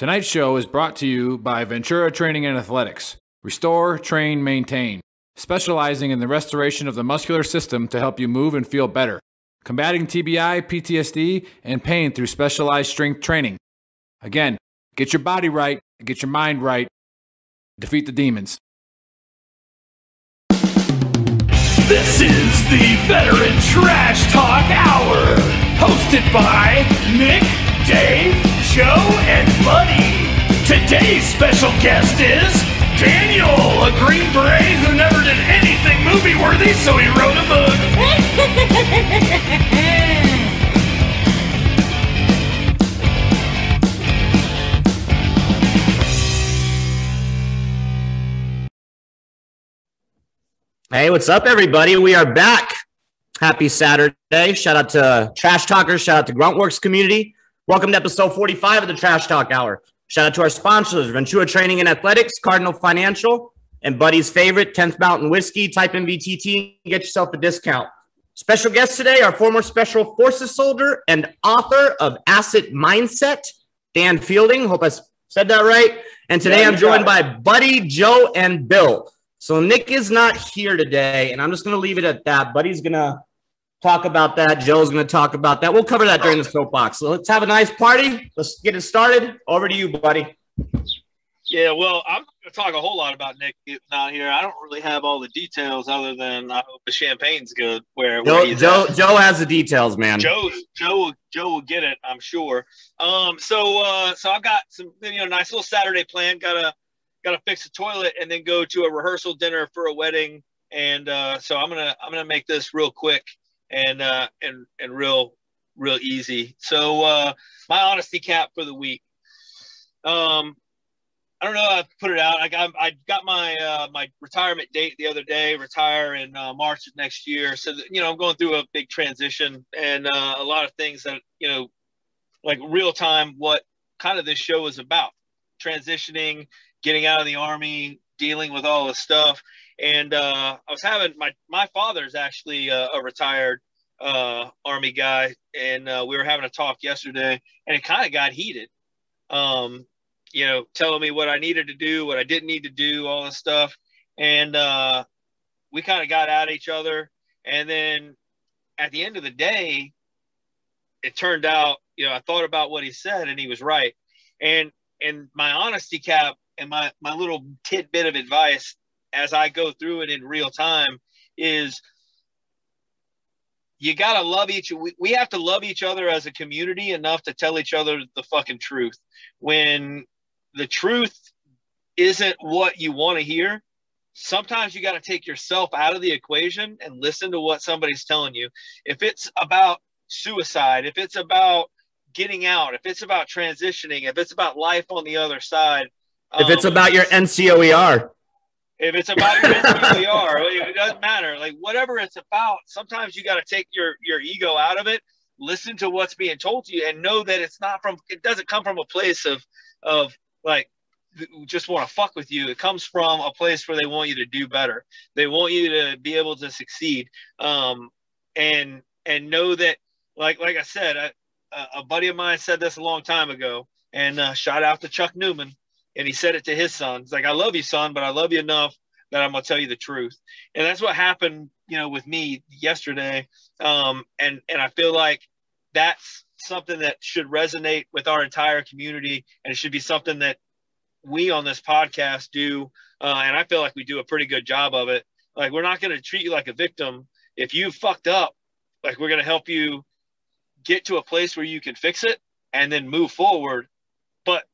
Tonight's show is brought to you by Ventura Training and Athletics. Restore, train, maintain. Specializing in the restoration of the muscular system to help you move and feel better. Combating TBI, PTSD, and pain through specialized strength training. Again, get your body right, get your mind right, defeat the demons. This is the Veteran Trash Talk Hour, hosted by Nick, Dave, Joe, and Buddy. Today's special guest is Daniel, a Green Beret who never did anything movie worthy, so he wrote a book. Hey, what's up, everybody? We are back. Happy Saturday. Shout out to Trash Talkers. Shout out to Gruntworks community. Welcome to episode 45 of the Trash Talk Hour. Shout out to our sponsors, Ventura Training and Athletics, Cardinal Financial, and Buddy's favorite, 10th Mountain Whiskey. Type in VTT and get yourself a discount. Special guest today, our former Special Forces soldier and author of Asset Mindset, Dan Fielding. Hope I said that right. And today Yeah, I'm joined by Buddy, Joe, and Bill. So Nick is not here today, and I'm just going to leave it at that. Buddy's going to talk about that. Joe's going to talk about that. We'll cover that during the soapbox. So let's have a nice party. Let's get it started. Over to you, buddy. Yeah, well, I'm not going to talk a whole lot about Nick not here. I don't really have all the details other than I hope the champagne's good. Where, where Joe, he's Joe, at. Joe has the details, man. Joe, Joe, will- Joe will get it, I'm sure. Um, so, uh, so I've got some, you know, nice little Saturday plan. Gotta, gotta fix the toilet and then go to a rehearsal dinner for a wedding. And uh, so I'm gonna, I'm gonna make this real quick and uh, and and real, real easy. So, uh, my honesty cap for the week. Um, I don't know. I put it out. I got I got my uh, my retirement date the other day. Retire in uh, March of next year. So that, you know I'm going through a big transition and uh, a lot of things that you know, like real time. What kind of this show is about? Transitioning, getting out of the army, dealing with all this stuff. And uh, I was having my my father's actually uh, a retired uh, army guy, and uh, we were having a talk yesterday, and it kind of got heated. Um, you know, telling me what I needed to do, what I didn't need to do, all this stuff. And uh, we kind of got at each other. And then at the end of the day, it turned out, you know, I thought about what he said and he was right. And and my honesty cap and my my little tidbit of advice as I go through it in real time is you got to love each we, we have to love each other as a community enough to tell each other the fucking truth. When the truth isn't what you want to hear sometimes you got to take yourself out of the equation and listen to what somebody's telling you. If it's about suicide if it's about getting out if it's about transitioning if it's about life on the other side If it's um, about your NCOER, if it's about your NCOER, it doesn't matter. Like whatever it's about, sometimes you got to take your your ego out of it, listen to what's being told to you, and know that it's not from. It doesn't come from a place of of like just want to fuck with you. It comes from a place where they want you to do better. They want you to be able to succeed. Um, and and know that, like like I said, I, a buddy of mine said this a long time ago, and uh, shout out to Chuck Newman and he said it to his son. He's like, I love you, son, but I love you enough that I'm gonna tell you the truth. And that's what happened, you know, with me yesterday. Um, and and I feel like that's something that should resonate with our entire community, and it should be something that we on this podcast do. Uh, and I feel like we do a pretty good job of it. Like we're not gonna treat you like a victim. If you fucked up, like we're gonna help you get to a place where you can fix it and then move forward. But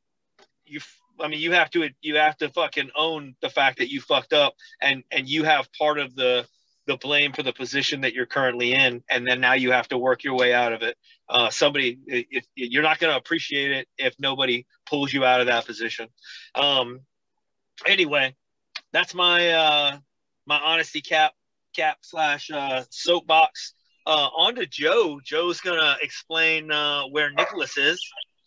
you I mean, you have to you have to fucking own the fact that you fucked up, and and you have part of the the blame for the position that you're currently in, and then now you have to work your way out of it. Uh, somebody, if you're not going to appreciate it if nobody pulls you out of that position. Um, anyway, that's my uh, my honesty cap cap slash uh, soapbox. Uh, on to Joe. Joe's gonna explain uh, where Nicholas is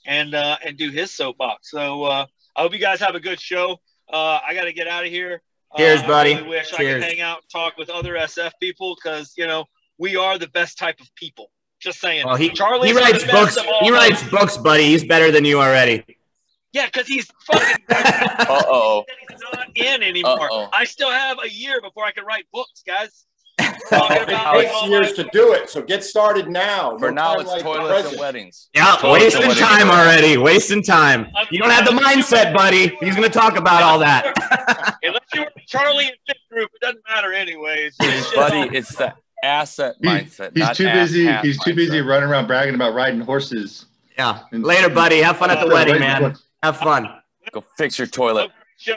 and uh, and do his soapbox. So uh, I hope you guys have a good show. Uh, I got to get out of here. Cheers, uh, buddy. I really wish I could hang out, talk with other SF people because you know we are the best type of people. Just saying. well, he, Charlie's he writes books. He of writes us. books, buddy. He's better than you already. Yeah, because he's fucking. Uh oh. he's not in anymore. Uh-oh. I still have a year before I can write books, guys. Talking about Six all years to do it, so get started now. For No now, it's like toilets present. and weddings. Yeah, Toilets wasting time already. Wasting time. You don't have the mindset, buddy. He's going to talk about all that. Unless you were Charlie and Fifth Group, it doesn't matter anyways. Buddy, it's the asset He- mindset. he's not too busy. hat He's too busy running around bragging about riding horses. Yeah. Later, buddy. Have fun at the wedding, man. Have fun. Go fix your toilet oh,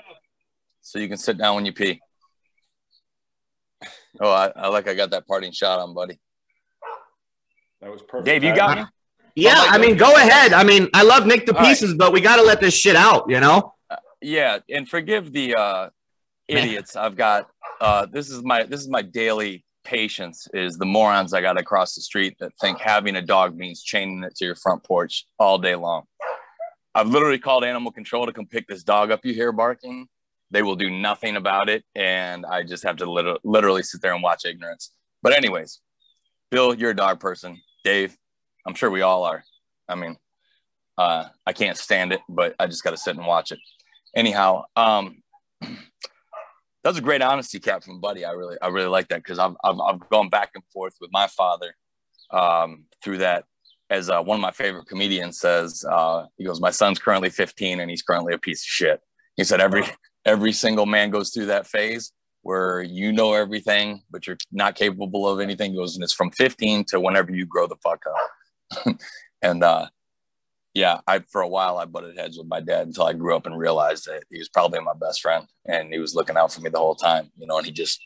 so you can sit down when you pee. Oh, I, I like I got that parting shot on, buddy. That was perfect. Dave, you got me? Yeah, I mean, go ahead. I mean, I love Nick to All right. pieces, but we got to let this shit out, you know? Yeah, and forgive the uh, idiots. I've got uh, this is my this is my daily patience is the morons I got across the street that think having a dog means chaining it to your front porch all day long. I've literally called animal control to come pick this dog up you hear barking. They will do nothing about it, and I just have to lit- literally sit there and watch ignorance. But anyways, Bill, you're a dog person. Dave, I'm sure we all are. I mean, uh, I can't stand it, but I just got to sit and watch it anyhow um that was a great honesty cap from buddy i really i really like that because I've, I've i've gone back and forth with my father um through that as uh, one of my favorite comedians says uh he goes my son's currently 15 and he's currently a piece of shit he said every every single man goes through that phase where you know everything but you're not capable of anything goes and it's from 15 to whenever you grow the fuck up and uh yeah, I for a while I butted heads with my dad until I grew up and realized that he was probably my best friend and he was looking out for me the whole time, you know, and he just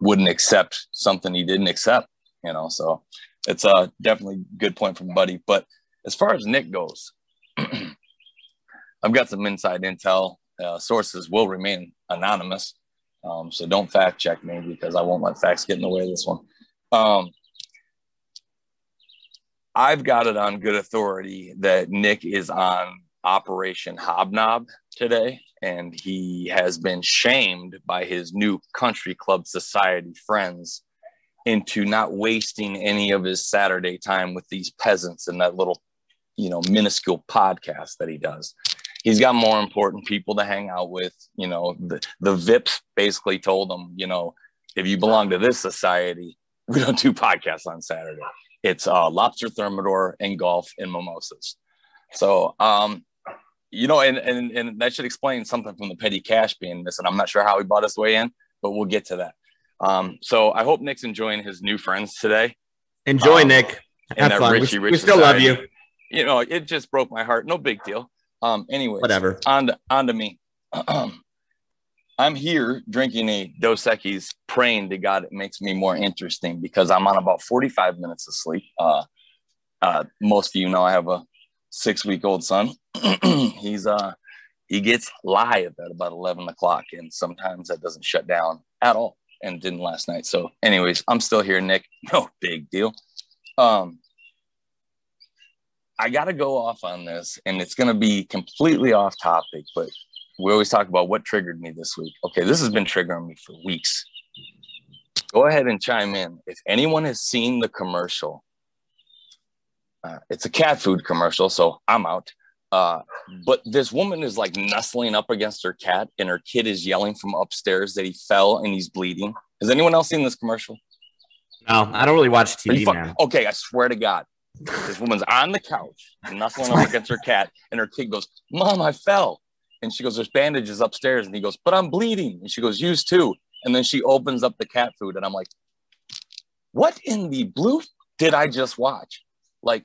wouldn't accept something he didn't accept, you know. So it's a definitely good point from Buddy. But as far as Nick goes, I've got some inside intel. Uh, sources will remain anonymous, um, so don't fact check me because I won't let facts get in the way of this one. Um, I've got it on good authority that Nick is on Operation Hobnob today, and he has been shamed by his new country club society friends into not wasting any of his Saturday time with these peasants and that little, you know, minuscule podcast that he does. He's got more important people to hang out with. You know, the, the VIPs basically told him, you know, if you belong to this society, we don't do podcasts on Saturday it's uh, lobster thermidor and golf and mimosas. So, um, you know, and, and, and that should explain something from the petty cash being missing. I'm not sure how he bought his way in, but we'll get to that. Um, so I hope Nick's enjoying his new friends today. Enjoy, Um, Nick. Have that fun. We, Richie we still love you. You know, it just broke my heart. No big deal. Um, anyway, Whatever. on to, on to me. I'm here drinking a Dos Equis, praying to God it makes me more interesting because I'm on about 45 minutes of sleep. Uh, uh, most of you know I have a six week old son. He's uh, he gets live at about 11 o'clock, and sometimes that doesn't shut down at all, and didn't last night. So, anyways, I'm still here, Nick. No big deal. Um, I got to go off on this, and it's going to be completely off topic, but we always talk about what triggered me this week. Okay, this has been triggering me for weeks. Go ahead and chime in. If anyone has seen the commercial, uh, it's a cat food commercial, so I'm out. Uh, but this woman is like nestling up against her cat, and her kid is yelling from upstairs that he fell and he's bleeding. Has anyone else seen this commercial? No, I don't really watch TV, man. okay, I swear to God. This woman's on the couch, nestling up against her cat, and her kid goes, Mom, I fell. And she goes, There's bandages upstairs. And he goes, But I'm bleeding. And she goes, Use two. And then she opens up the cat food, and I'm like, What in the blue did I just watch? Like,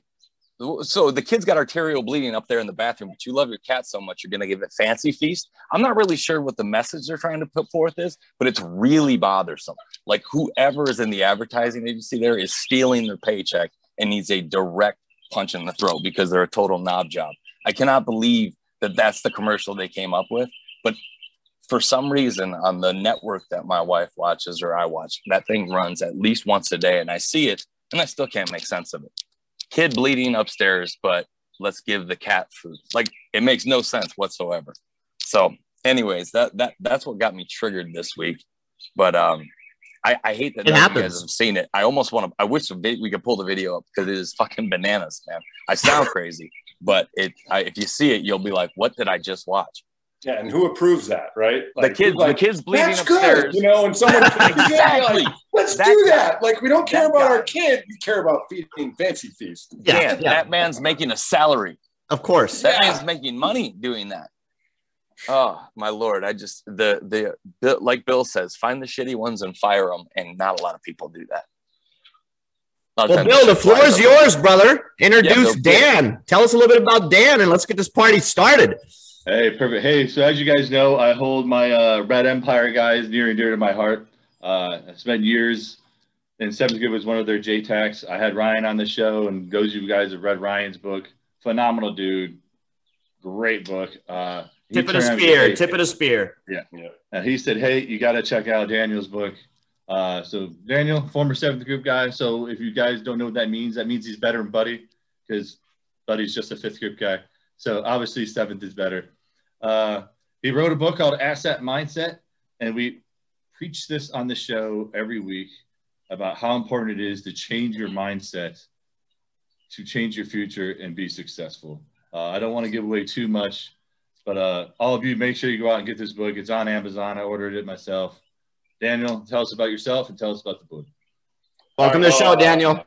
so the kid's got arterial bleeding up there in the bathroom, but you love your cat so much, you're going to give it fancy feast. I'm not really sure what the message they're trying to put forth is, but it's really bothersome. Like whoever is in the advertising agency there is stealing their paycheck and needs a direct punch in the throat because they're a total knob job. I cannot believe that that's the commercial they came up with. But for some reason, on the network that my wife watches or I watch, that thing runs at least once a day, and I see it, and I still can't make sense of it. Kid bleeding upstairs, but let's give the cat food. Like it makes no sense whatsoever. So, anyways, that that that's what got me triggered this week. But um, I, I hate that It none of you happens. guys have seen it. I almost want to. I wish we could pull the video up because it is fucking bananas, man. I sound crazy, but it. I, if you see it, you'll be like, "What did I just watch?" Yeah, and who approves that, right? the kids, like, the kids bleeding That's upstairs. good, you know. And someone exactly. like, let's That do guy. that. Like, we don't care about guy. our kid. We care about feeding fancy feast. Yeah, yeah, that man's making a salary. of course. That Yeah. man's making money doing that. Oh my lord! I just the the Bill- like Bill says, find the shitty ones and fire them, and not a lot of people do that. A lot of Well, Bill, the floor fire is them. yours, brother. Introduce Yeah, go for. Dan. Tell us a little bit about Dan, and let's get this party started. Hey, perfect. Hey, so as you guys know, I hold my uh, Red Empire guys near and dear to my heart. Uh, I spent years in seventh group was one of their JTACs. I had Ryan on the show, and those of you guys have read Ryan's book. Phenomenal dude, great book. Uh, he Tip of the turned around and spear. Tip of the spear. Yeah, And he said, "Hey, you got to check out Daniel's book." Uh, so Daniel, former seventh group guy. So if you guys don't know what that means, that means he's better than Buddy, because Buddy's just a fifth group guy. So obviously seventh is better. Uh, he wrote a book called Asset Mindset, and we preach this on the show every week about how important it is to change your mindset to change your future and be successful. Uh, I don't want to give away too much, but uh, all of you, make sure you go out and get this book. It's on Amazon. I ordered it myself. Daniel, tell us about yourself and tell us about the book. Welcome to the show, Daniel.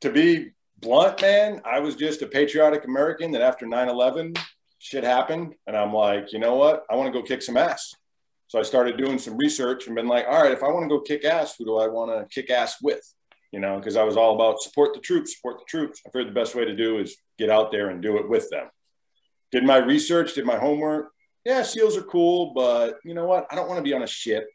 To be blunt, man, I was just a patriotic American that after 9 11, shit happened. And I'm like, you know what? I want to go kick some ass. So I started doing some research and been like, all right, if I want to go kick ass, who do I want to kick ass with? You know, because I was all about support the troops, support the troops. I figured the best way to do is get out there and do it with them. Did my research, did my homework. Yeah, SEALs are cool, but you know what? I don't want to be on a ship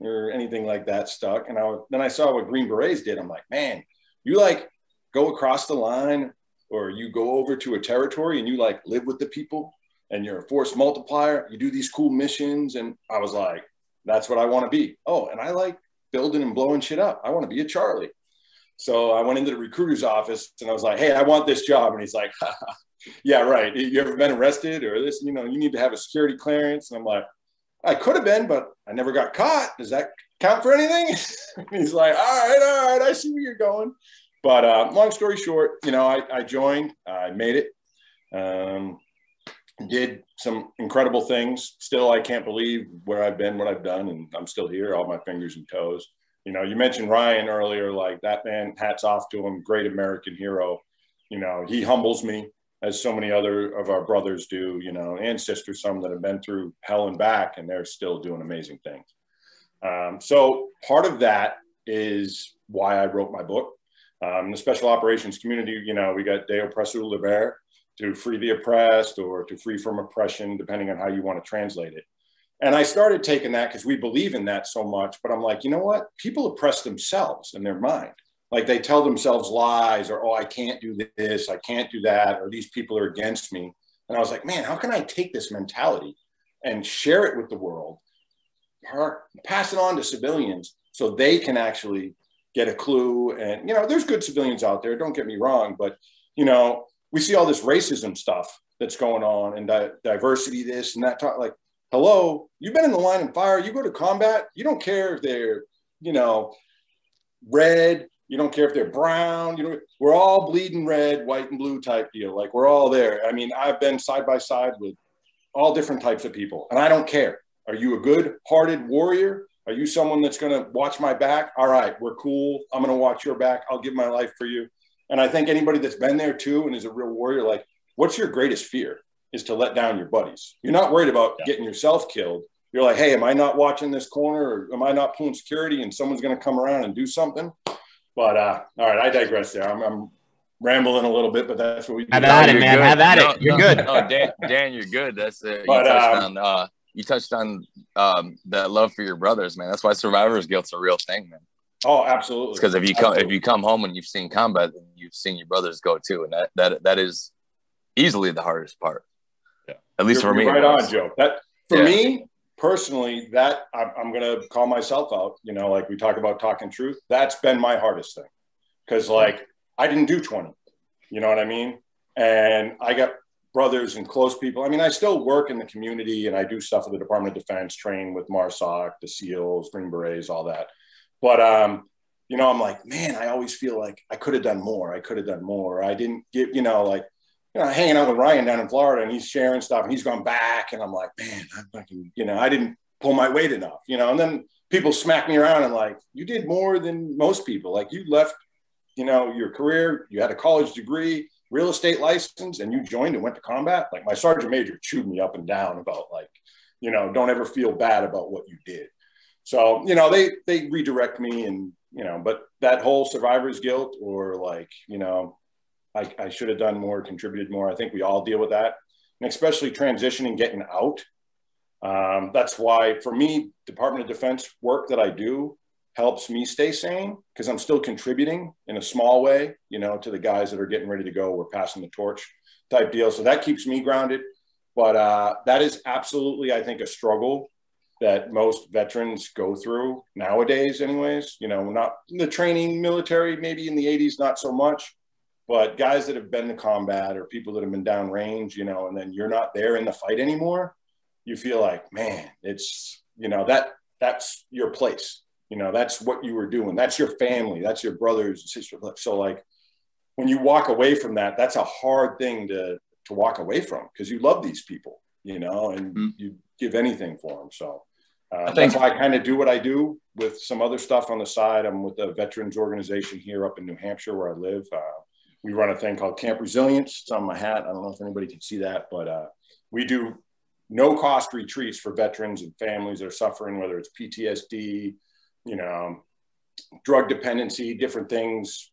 or anything like that stuck. And I then I saw what Green Berets did. I'm like, man, you like go across the line or you go over to a territory and you like live with the people and you're a force multiplier. You do these cool missions. And I was like, that's what I want to be. Oh, and I like building and blowing shit up. I want to be a Charlie. So I went into the recruiter's office and I was like, hey, I want this job. And he's like, yeah, right. You ever been arrested or this? You know, you need to have a security clearance. And I'm like, I could have been, but I never got caught. Does that count for anything? he's like, all right, all right. I see where you're going. But uh, long story short, you know, I, I joined, I made it, um, did some incredible things. Still, I can't believe where I've been, what I've done, and I'm still here, all my fingers and toes. You know, you mentioned Ryan earlier, like that man, hats off to him, great American hero. You know, he humbles me as so many other of our brothers do, you know, and sisters, some that have been through hell and back, and they're still doing amazing things. Um, so part of that is why I wrote my book. Um, the special operations community, you know, we got De Oppressor Liber to free the oppressed or to free from oppression, depending on how you want to translate it. And I started taking that because we believe in that so much. But I'm like, you know what? People oppress themselves in their mind. Like they tell themselves lies or, oh, I can't do this, I can't do that, or these people are against me. And I was like, man, how can I take this mentality and share it with the world, pass it on to civilians so they can actually get a clue? And, you know, there's good civilians out there, don't get me wrong, but, you know, we see all this racism stuff that's going on and di- diversity, this and that. Talk, like, hello, you've been in the line of fire, you go to combat, you don't care if they're, you know, red, you don't care if they're brown, you know, we're all bleeding red, white and blue type deal. Like we're all there. I mean, I've been side by side with all different types of people and I don't care. Are you a good hearted warrior? Are you someone that's going to watch my back? All right, we're cool. I'm going to watch your back. I'll give my life for you. And I think anybody that's been there too and is a real warrior, like, what's your greatest fear? Is to let down your buddies. You're not worried about Yeah. getting yourself killed. You're like, hey, am I not watching this corner or am I not pulling security and someone's going to come around and do something? But uh, all right, I digress there. I'm, I'm rambling a little bit, but that's what we do. Have at it, you're man. good. Have at No, it. You're no, good. No, Dan, Dan, you're good. That's uh, you But, touched um, on uh, you touched on um, that love for your brothers, man. That's why survivor's guilt's a real thing, man. Oh, absolutely. Because if you come if you come home and you've seen combat, then you've seen your brothers go too, and that that that is easily the hardest part. Yeah. At least You're- for me, you're it right on. Joe. That for Yeah. me personally, that I'm, I'm going to call myself out. You know, like we talk about talking truth. That's been my hardest thing because, like, I didn't do 20. You know what I mean? And I got brothers and close people. I mean, I still work in the community and I do stuff with the Department of Defense, train with MARSOC, the SEALs, Green Berets, all that. But um, you know, I'm like, man, I always feel like I could have done more. I could have done more. I didn't get, you know, like, you know, hanging out with Ryan down in Florida and he's sharing stuff and he's gone back and I'm like, man, I'm fucking, you know, I didn't pull my weight enough, you know, and then people smack me around and like, you did more than most people. Like you left, you know, your career, you had a college degree, real estate license, and you joined and went to combat. Like my sergeant major chewed me up and down about like, you know, don't ever feel bad about what you did. So, you know, they they redirect me and you know, but that whole survivor's guilt or like, you know, I, I should have done more, contributed more. I think we all deal with that. And especially transitioning, getting out. Um, that's why for me, Department of Defense work that I do helps me stay sane because I'm still contributing in a small way, you know, to the guys that are getting ready to go. We're passing the torch type deal. So that keeps me grounded. But uh, that is absolutely, I think, a struggle that most veterans go through nowadays, anyways. You know, not the training military, maybe in the 80s, not so much, but guys that have been to combat or people that have been down range, you know, and then you're not there in the fight anymore, you feel like, man, it's, you know, that that's your place. You know, that's what you were doing. That's your family. That's your brothers and sisters. So like when you walk away from that, that's a hard thing to to walk away from because you love these people, you know, and mm-hmm. you give anything for them. So uh, think- that's why I kind of do what I do with some other stuff on the side. I'm with a veterans organization here up in New Hampshire where I live. Uh, we run a thing called Camp Resilience. It's on my hat. I don't know if anybody can see that, but uh, we do no cost retreats for veterans and families that are suffering, whether it's PTSD, you know, drug dependency, different things,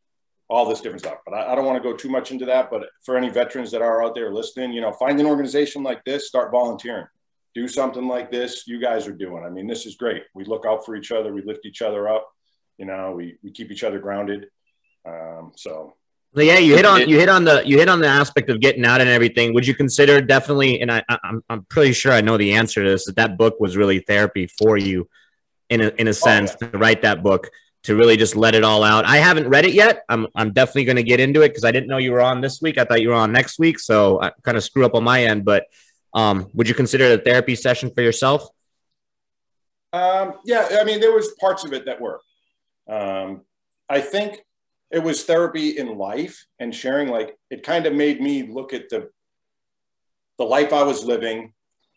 all this different stuff. But I, I don't want to go too much into that. But for any veterans that are out there listening, you know, find an organization like this, start volunteering do something like this you guys are doing. I mean, this is great. We look out for each other. We lift each other up. You know, we, we keep each other grounded. Um, so. Well, yeah, you hit on you hit on the you hit on the aspect of getting out and everything. Would you consider definitely? And I, I'm I'm pretty sure I know the answer to this. That that book was really therapy for you, in a in a sense, oh, yeah. to write that book to really just let it all out. I haven't read it yet. I'm I'm definitely going to get into it because I didn't know you were on this week. I thought you were on next week, so I kind of screw up on my end. But um, would you consider it a therapy session for yourself? Um, yeah, I mean, there was parts of it that were. Um, I think it was therapy in life and sharing. Like it kind of made me look at the the life I was living,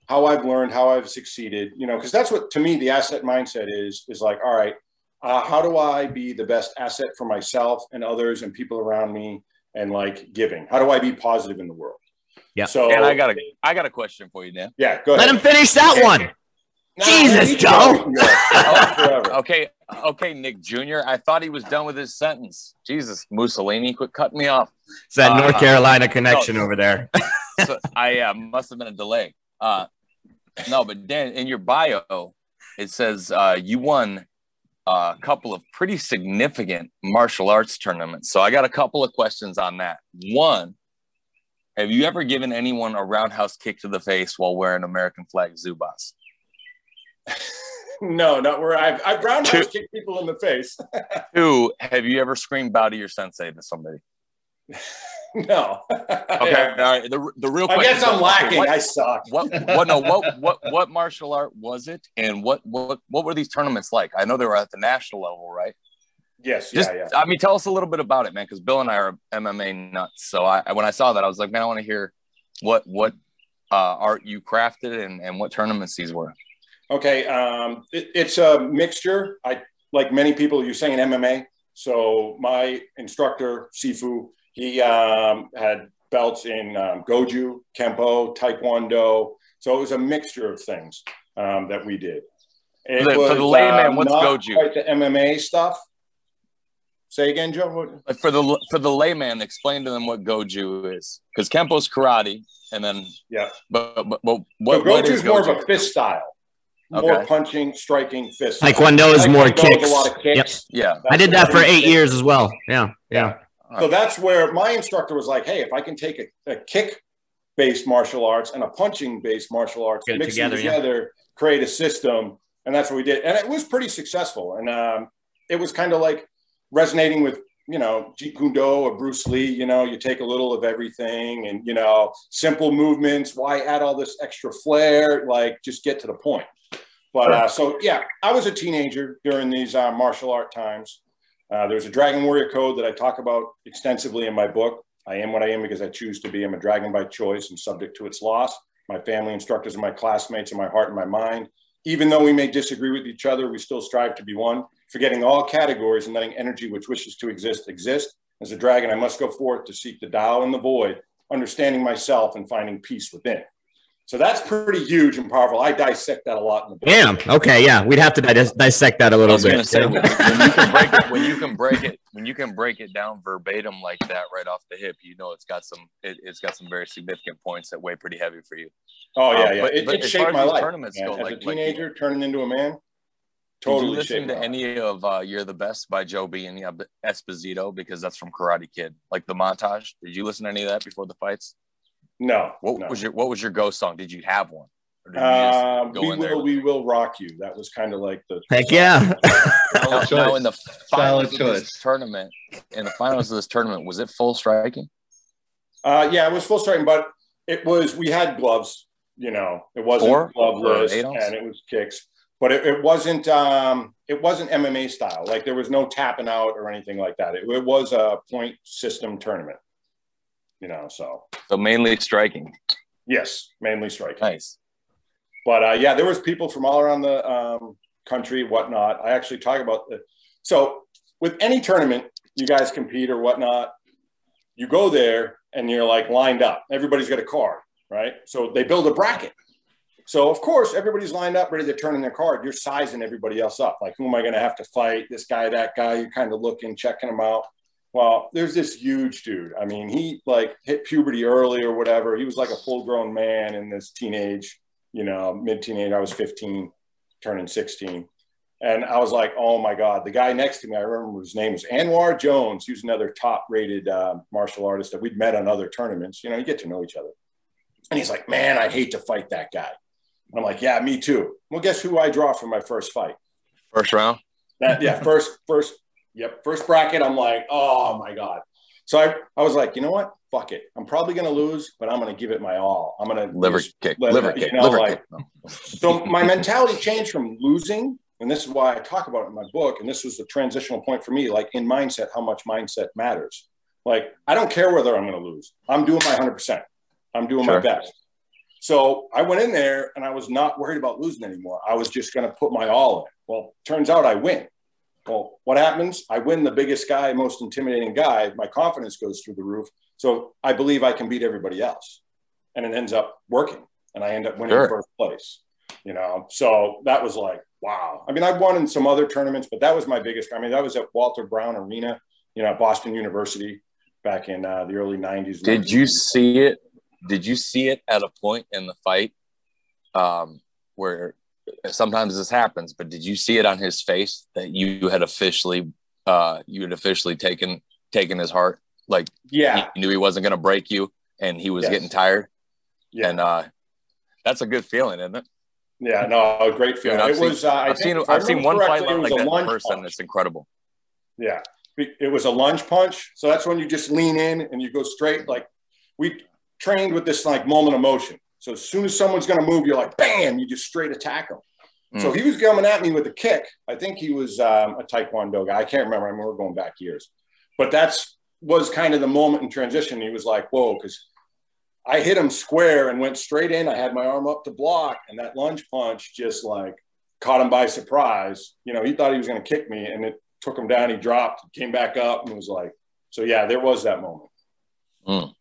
how I've learned, how I've succeeded. You know, because that's what to me the asset mindset is. Is like, all right, uh, how do I be the best asset for myself and others and people around me, and like giving? How do I be positive in the world? Yeah. So and I got a I got a question for you, Dan. Yeah, go ahead. Let him finish that one. No, Jesus, Joe. okay, okay, Nick Jr. I thought he was done with his sentence. Jesus, Mussolini, quit cutting me off. It's that uh, North Carolina connection no, over there. so I uh, must have been a delay. Uh, no, but Dan, in your bio, it says uh, you won a couple of pretty significant martial arts tournaments. So I got a couple of questions on that. One, have you ever given anyone a roundhouse kick to the face while wearing American flag Zubaz? no, not where I've, I've roundhouse kicked people in the face. two, have you ever screamed bow to your sensei to somebody? no. okay. All right. The, the real question I guess I'm lacking. What, I suck. What, what, no, what, what, what martial art was it? And what, what, what were these tournaments like? I know they were at the national level, right? Yes, Just, yeah, yeah. I mean, tell us a little bit about it, man, because Bill and I are MMA nuts. So I, when I saw that, I was like, man, I want to hear what what uh, art you crafted and, and what tournaments these were. Okay, um, it, it's a mixture. I like many people. You say in MMA. So my instructor Sifu, he um, had belts in um, Goju, Kempo, Taekwondo. So it was a mixture of things um, that we did. It for the, was, for the layman, uh, what's Goju? Quite the MMA stuff. Say again, Joe. For the for the layman, explain to them what goju is, because kempo's karate, and then yeah. But but, but what, so goju is more of a fist style, more okay. punching, striking fist. Taekwondo is more kicks. A lot of kicks. Yep. Yeah, I did that for eight years as well. Yeah, yeah. yeah. So that's where my instructor was like, "Hey, if I can take a, a kick-based martial arts and a punching-based martial arts, Get mix together, them together, yeah. create a system," and that's what we did, and it was pretty successful. And um, it was kind of like resonating with you know, Jeet Kune Do or Bruce Lee, you know, you take a little of everything and, you know, simple movements. Why add all this extra flair? Like, just get to the point. But uh, so, yeah, I was a teenager during these uh, martial art times. Uh, there's a Dragon Warrior Code that I talk about extensively in my book. I am what I am because I choose to be. I'm a dragon by choice and subject to its loss. My family, instructors, and my classmates, and my heart and my mind. Even though we may disagree with each other, we still strive to be one forgetting all categories and letting energy which wishes to exist exist. As a dragon, I must go forth to seek the Tao in the void, understanding myself and finding peace within. So that's pretty huge and powerful. I dissect that a lot in the book. Damn. Okay. Yeah, we'd have to dis- dissect that a little was bit. say when, when you can break it, when you can break it, when you can break it down verbatim like that right off the hip, you know it's got some it, it's got some very significant points that weigh pretty heavy for you. Oh yeah, Um, yeah. but- it, but it shaped my life. tournaments man. go, As like- a like- teenager, turning into a man, Totally. Did totally you listen shaped to any of uh, "You're the Best" by Joe B and Esposito because that's from Karate Kid, like the montage? Did you listen to any of that before the fights? No. What no. was your What was your ghost song? Did you have one? You just Uh, we in there will, we will rock you. That was kind of like the Heck yeah. Now, Solid now choice. in the finals of this tournament, in the finals of this tournament, was it full striking? Uh, yeah, it was full striking, but it was we had gloves. You know, it wasn't Four gloveless, or eight ounce? and it was kicks. But it, it wasn't um, it wasn't MMA style. Like there was no tapping out or anything like that. It, it was a point system tournament. You know, so So mainly striking. yes, mainly striking. Nice. But uh, yeah, there was people from all around the um, country, whatnot. I actually talk about the so with any tournament, you guys compete or whatnot. You go there and you're like lined up. Everybody's got a card, right? So they build a bracket. So of course everybody's lined up, ready to turn in their card. You're sizing everybody else up. Like, who am I going to have to fight? This guy, that guy. You're kind of looking, checking them out. Well, there's this huge dude. I mean, he like hit puberty early or whatever. He was like a full grown man in this teenage you know, mid teenage. I was 15, turning 16. And I was like, oh my God. The guy next to me, I remember his name was Anwar Jones. He was another top rated uh, martial artist that we'd met on other tournaments. You know, you get to know each other. And he's like, man, I'd hate to fight that guy. And I'm like, yeah, me too. Well, guess who I draw for my first fight? First round. That, yeah, first, first, yep, first bracket. I'm like, oh my God. So I, I was like, you know what? Fuck it. I'm probably going to lose, but I'm going to give it my all. I'm going to Liver kick. let- Liver kick. know, liver like- kick. No. so my mentality changed from losing, and this is why I talk about it in my book. And this was the transitional point for me, like in mindset, how much mindset matters. Like I don't care whether I'm going to lose. I'm doing my hundred percent. I'm doing my best. So I went in there and I was not worried about losing anymore. I was just going to put my all in. Well, turns out I win. Well, what happens? I win the biggest guy, most intimidating guy. My confidence goes through the roof. So I believe I can beat everybody else. And it ends up working. And I end up winning Sure. first place. You know, so that was like, wow. I mean, I've won in some other tournaments, but that was my biggest. I mean, that was at Walter Brown Arena, you know, at Boston University back in uh, the early 90s. Did you see it? Did you see it at a point in the fight um, where sometimes this happens, but did you see it on his face that you had officially uh, you had officially taken taken his heart? Like Yeah. he knew he wasn't going to break you, and he was Yes. getting tired. Yeah. And uh, that's a good feeling, isn't it? Yeah. No, a great feeling. I've it seen, was, uh, I've seen I've seen one fight like that in person. punch. It's incredible. Yeah. It was a lunge punch. So that's when you just lean in and you go straight. Like we trained with this like moment of motion. So as soon as someone's going to move, you're like, bam, you just straight attack them. So Mm. he was coming at me with a kick. I think he was um, a Taekwondo guy. I can't remember. I mean, we're going back years. But that's was kind of the moment in transition. He was like, whoa, because I hit him square and went straight in. I had my arm up to block, and that lunge punch just like caught him by surprise. You know, he thought he was going to kick me, and it took him down. He dropped, came back up, and was like, so yeah, there was that moment. Mm.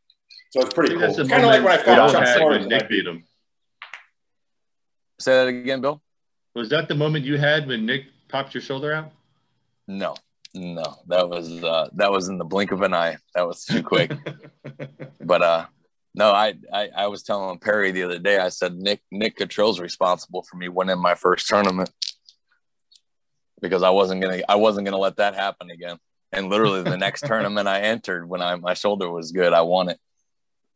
So it's pretty think cool. Kind of like when I moment we all fought Chuck had Norris. Nick beat him. Say that again, Bill. Was that the moment you had when Nick popped your shoulder out? No, no, that was uh, that was in the blink of an eye. That was too quick. but uh, no, I, I I was telling Perry the other day. I said Nick Nick Cottrell's responsible for me winning my first tournament because I wasn't gonna I wasn't gonna let that happen again. And literally the next tournament I entered, when I my shoulder was good, I won it.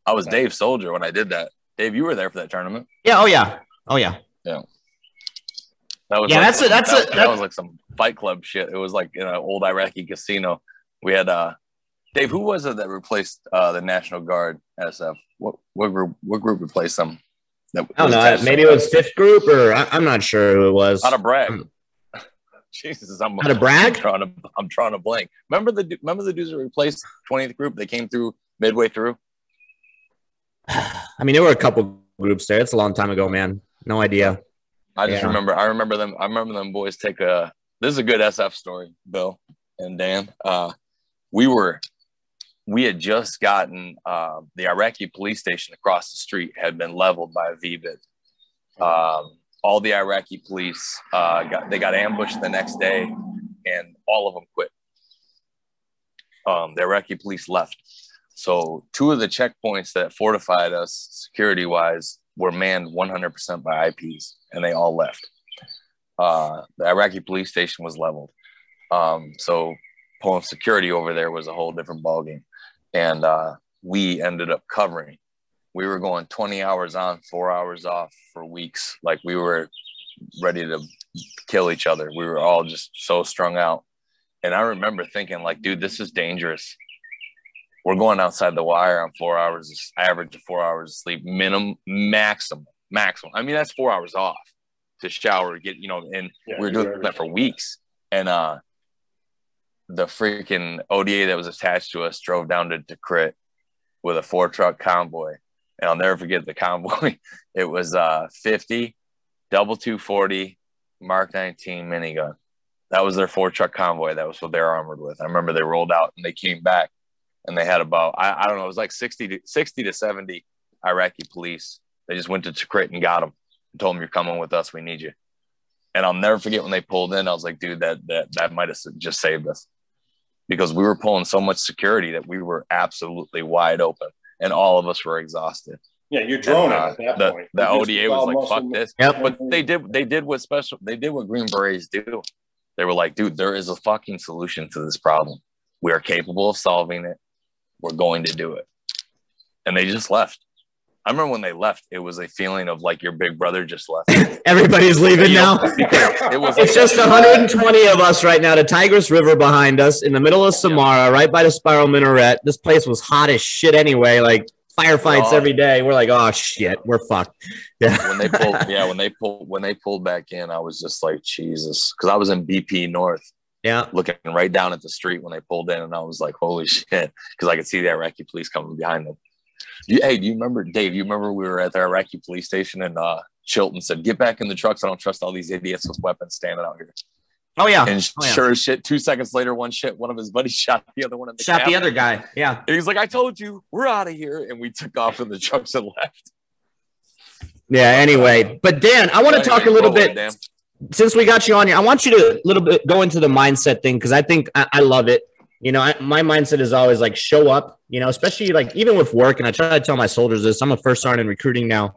I was Dave Soldier when I did that. Dave, you were there for that tournament. Yeah. Oh yeah. Oh yeah. yeah. That was Yeah, like that's a- that's that, a- that that- was like some Fight Club shit. It was like in an old Iraqi casino. We had uh, Dave. Who was it that replaced uh, the National Guard SF? What what group? What group replaced them? That I don't know. Maybe it was fifth group, or I, I'm not sure who it was. Not a brag. Um, Jesus, I'm Not a brag? I'm trying to I'm trying to blank. Remember the remember the dudes that replaced 20th group? They came through midway through. I mean, there were a couple groups there. It's a long time ago, man. No idea. I just Yeah. remember I remember them I remember them boys take a this is a good SF story, Bill and Dan. Uh we were we had just gotten uh, the Iraqi police station across the street had been leveled by a VBID. Um, all the Iraqi police uh, got they got ambushed the next day, and all of them quit. Um, the Iraqi police left. So two of the checkpoints that fortified us security wise were manned 100% by IPs, and they all left. Uh, the Iraqi police station was leveled. Um, so pulling security over there was a whole different ballgame. And uh, we ended up covering. We were going 20 hours on, four hours off for weeks. Like we were ready to kill each other. We were all just so strung out. And I remember thinking, like, dude, this is dangerous. We're going outside the wire on four hours, average of four hours of sleep, minimum, maximum, maximum. I mean, that's four hours off to shower, get, you know, and Yeah, we were do doing that for weeks. And uh the freaking ODA that was attached to us drove down to Tikrit with a four truck convoy. And I'll never forget the convoy. It was uh 50, double 240, Mark 19 minigun. That was their four truck convoy. That was what they're armored with. I remember they rolled out and they came back and they had about, I, I don't know, it was like 60 to 60 to 70 Iraqi police. They just went to Tikrit and got them and told them, You're coming with us. We need you. And I'll never forget when they pulled in. I was like, dude, that that that might have just saved us because we were pulling so much security that we were absolutely wide open, and all of us were exhausted. Yeah, you're droning Uh, at that the point. the ODA was like, "Fuck this," Yep. but they did they did what special they did what Green Berets do. They were like, dude, there is a fucking solution to this problem. We are capable of solving it. We're going to do it. And they just left. I remember when they left, it was a feeling of like your big brother just left. Everybody's leaving now. it was It's just 120 of us right now. The Tigris River behind us, in the middle of Samarra, right by the Spiral Minaret. This place was hot as shit anyway. Like firefights Oh. every day. We're like, oh shit, we're fucked. Yeah. when they pulled yeah when they pulled when they pulled back in i was just like jesus because i was in bp north Yeah. looking right down at the street when they pulled in and i was like holy shit because i could see the iraqi police coming behind them you, hey do you remember dave you remember we were at the iraqi police station and uh chilton said get back in the trucks i don't trust all these idiots with weapons standing out here Oh yeah. and Oh, yeah. sure as shit two seconds later one shit one of his buddies shot the other one in the Shot the other guy. Yeah. and he's like i told you we're out of here and we took off in the trucks and left Yeah. Anyway, but Dan, I want to talk a little bit. Dan. since we got you on here, I want you to a little bit go into the mindset thing because I think I, I love it. You know, I, my mindset is always like show up. You know, especially like even with work, and I try to tell my soldiers this. I'm a first sergeant in recruiting now,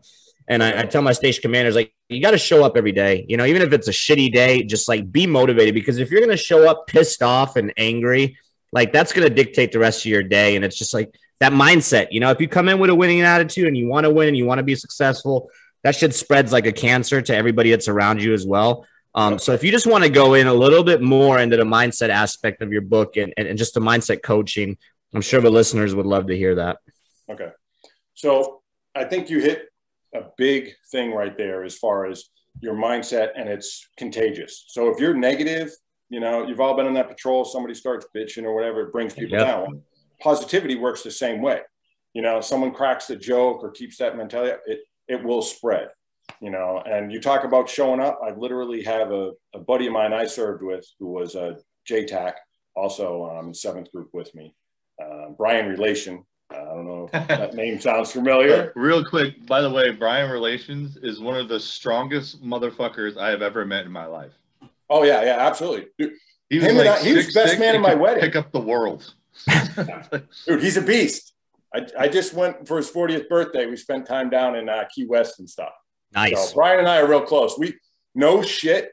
and I, I tell my station commanders like you got to show up every day. You know, even if it's a shitty day, just like be motivated because if you're gonna show up pissed off and angry, like that's gonna dictate the rest of your day. And it's just like that mindset. You know, if you come in with a winning attitude and you want to win and you want to be successful, that shit spreads like a cancer to everybody that's around you as well. Um, so if you just want to go in a little bit more into the mindset aspect of your book and, and, and just the mindset coaching, I'm sure the listeners would love to hear that. Okay. So I think you hit a big thing right there as far as your mindset and it's contagious. So if you're negative, you know, you've all been on that patrol, somebody starts bitching or whatever, it brings people Yep. down. Positivity works the same way. You know, someone cracks the joke or keeps that mentality, it, it will spread, you know, and you talk about showing up. I literally have a, a buddy of mine I served with who was a JTAC, also um, seventh group with me, uh, Brian Relation. I don't know if that name sounds familiar. Real quick, by the way, Brian Relations is one of the strongest motherfuckers I have ever met in my life. Oh yeah, yeah, absolutely, dude. He Him and I- he was best 6'6" man and my wedding. Pick up the world. Dude, he's a beast. I, I just went for his 40th birthday. We spent time down in uh, Key West and stuff. Nice. So Brian and I are real close. We no shit.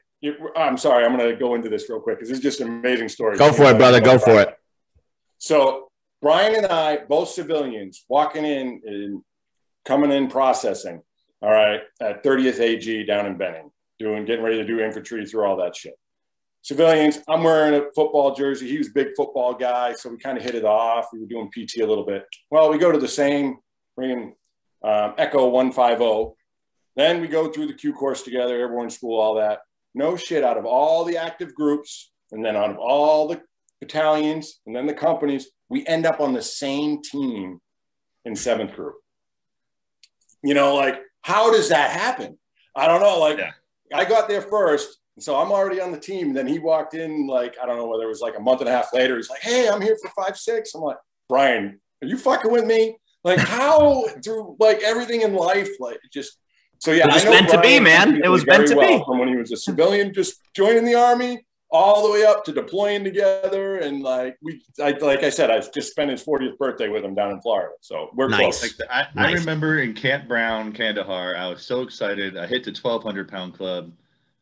I'm sorry, I'm going to go into this real quick because it's just an amazing story. Go for it, brother. Go for it. So Brian and I, both civilians, walking in and coming in processing. All right, at 30th AG down in Benning, doing getting ready to do infantry through all that shit. civilians. I'm wearing a football jersey. He was a big football guy, so we kind of hit it off. We were doing PT a little bit. Well, we go to the same, bringing um, Echo 150. Then we go through the Q course together, airborne school, all that. No shit, out of all the active groups, and then out of all the battalions, and then the companies, we end up on the same team in seventh group. You know, like, how does that happen? I don't know. Like, Yeah. I got there first. So I'm already on the team. Then he walked in, like, I don't know whether it was like a month and a half later. He's like, Hey, I'm here for five, six. I'm like, Brian, are you fucking with me? Like, how through like everything in life, like, just so yeah, It was I know meant to be, man. It was meant to well be. From when he was a civilian, just joining the army, all the way up to deploying together, and like we, I, like I said, I just spent his 40th birthday with him down in Florida, so we're Nice. close. Like the, I, I remember in Camp Brown, Kandahar, I was so excited. I hit the 1200 pound club,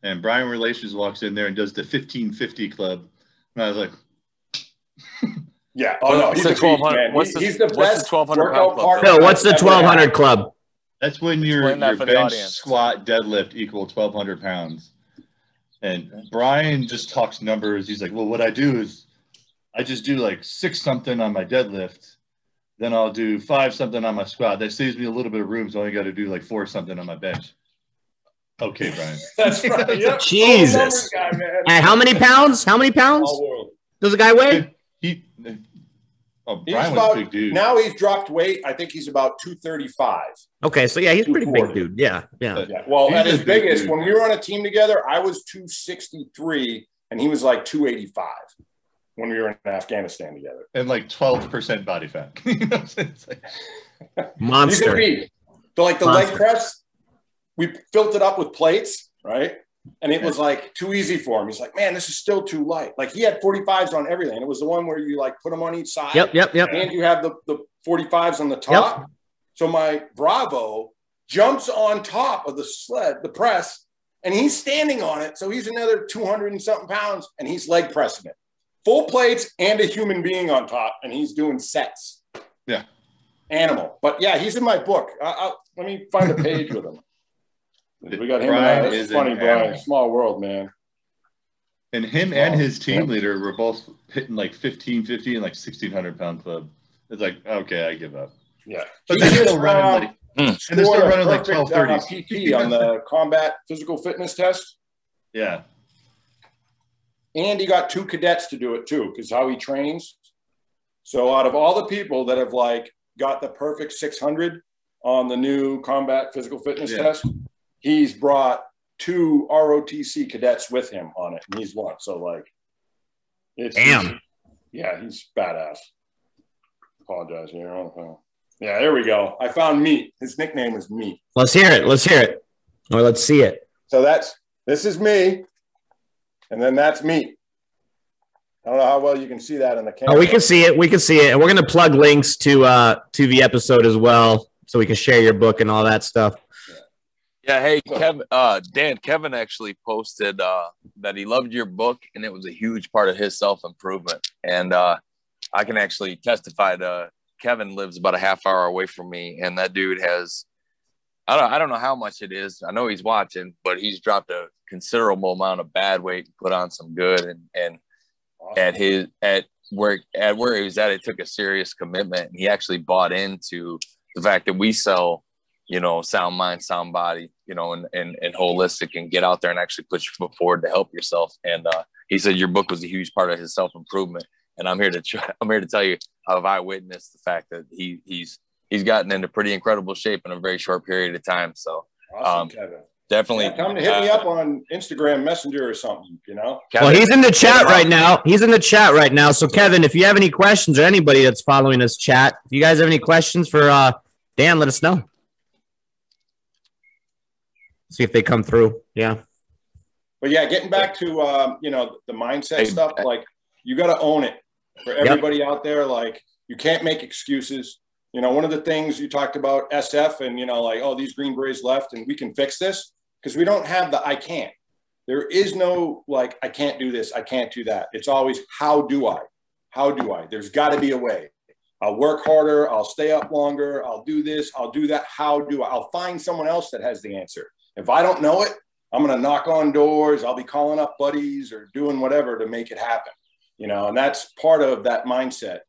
and Brian Relations walks in there and does the 1550 club, and I was like, Yeah. Oh no, he's the 1200 man. what's the- he's the what's the 1200 workout club, partner Phil, what's the I've ever had. 1200 club? That's when your, that your bench, squat, deadlift equal 1,200 pounds. And Brian just talks numbers. He's like, well, what I do is I just do like six something on my deadlift. Then I'll do five something on my squat. That saves me a little bit of room. So I only got to do like four something on my bench. Okay, Brian. That's right. Yep. Jesus. All numbers guy, man. And how many pounds? How many pounds does a guy weigh? He, oh, He's Brian was about a big dude. now he's dropped weight. I think he's about 235. Okay, so yeah, he's a pretty big dude. Yeah, yeah. But Yeah. Well, He's at his biggest, dude. when we were on a team together, I was 263 and he was like 285 when we were in Afghanistan together. and like 12% body fat. You know what I'm saying? It's like- He's a Monster. beast. So like the leg Monster. press, we filled it up with plates, right? And it was like too easy for him. He's like, man, this is still too light. Like he had 45s on everything. It was the one where you like put them on each side. Yep, yep, yep. And you have the, the 45s on the top. So my Bravo jumps on top of the sled, the press, and he's standing on it. So he's another 200 and something pounds, and he's leg pressing it. Full plates and a human being on top, and he's doing sets. Yeah. Animal. But yeah, he's in my book. I, I, let me find a page with him. We got him. Brian and is It's funny, Brian. animal. Small world, man. And him and his team Yeah. leader were both hitting like 1550 and like 1600 pound club. It's like, okay, I give up. Yeah. But they're still just, running like, and they're still a running like perfect, 1230s. uh, PT on the combat physical fitness test. Yeah. and he got two cadets to do it too because how he trains so out of all the people that have like got the perfect 600 on the new combat physical fitness Yeah. test he's brought two rotc cadets with him on it and he's one so like it's Damn. yeah he's badass apologize here yeah there we go i found meat his nickname is meat Let's hear it. Let's hear it. Or let's see it. so that's this is me and then that's me i don't know how well you can see that in the camera Oh, we can see it. We can see it. And we're gonna plug links to uh to the episode as well, so we can share your book and all that stuff. Yeah, hey Kevin, uh, Dan, Kevin actually posted uh, that he loved your book and it was a huge part of his self improvement. And uh, I can actually testify to Kevin lives about a half hour away from me, and that dude has I don't I don't know how much it is. I know he's watching, but he's dropped a considerable amount of bad weight, and put on some good, and and Awesome. at his at where at where he was at, it took a serious commitment. And he actually bought into the fact that we sell, you know, sound mind, sound body, you know, and and, and holistic, and get out there and actually put your foot forward to help yourself. And uh, he said your book was a huge part of his self improvement. And I'm here to try, I'm here to tell you how have I witnessed the fact that he he's he's gotten into pretty incredible shape in a very short period of time. So Awesome, um, Kevin. definitely Yeah, come to hit me uh, up on Instagram Messenger or something, you know? Well, he's in the chat right now. He's in the chat right now. So, Kevin, if you have any questions or anybody that's following this chat, if you guys have any questions for uh, Dan, let us know. See if they come through. Yeah. But yeah, getting back to um, you know the mindset Hey, stuff, I- like you got to own it for everybody out there. Like you can't make excuses. You know, one of the things you talked about SF and you know, like oh, these Green Berets left, and we can fix this because we don't have the I can't. There is no like I can't do this, I can't do that. It's always how do I? How do I? There's got to be a way. I'll work harder. I'll stay up longer. I'll do this. I'll do that. How do I? I'll find someone else that has the answer. If I don't know it, I'm going to knock on doors. I'll be calling up buddies or doing whatever to make it happen. You know, and that's part of that mindset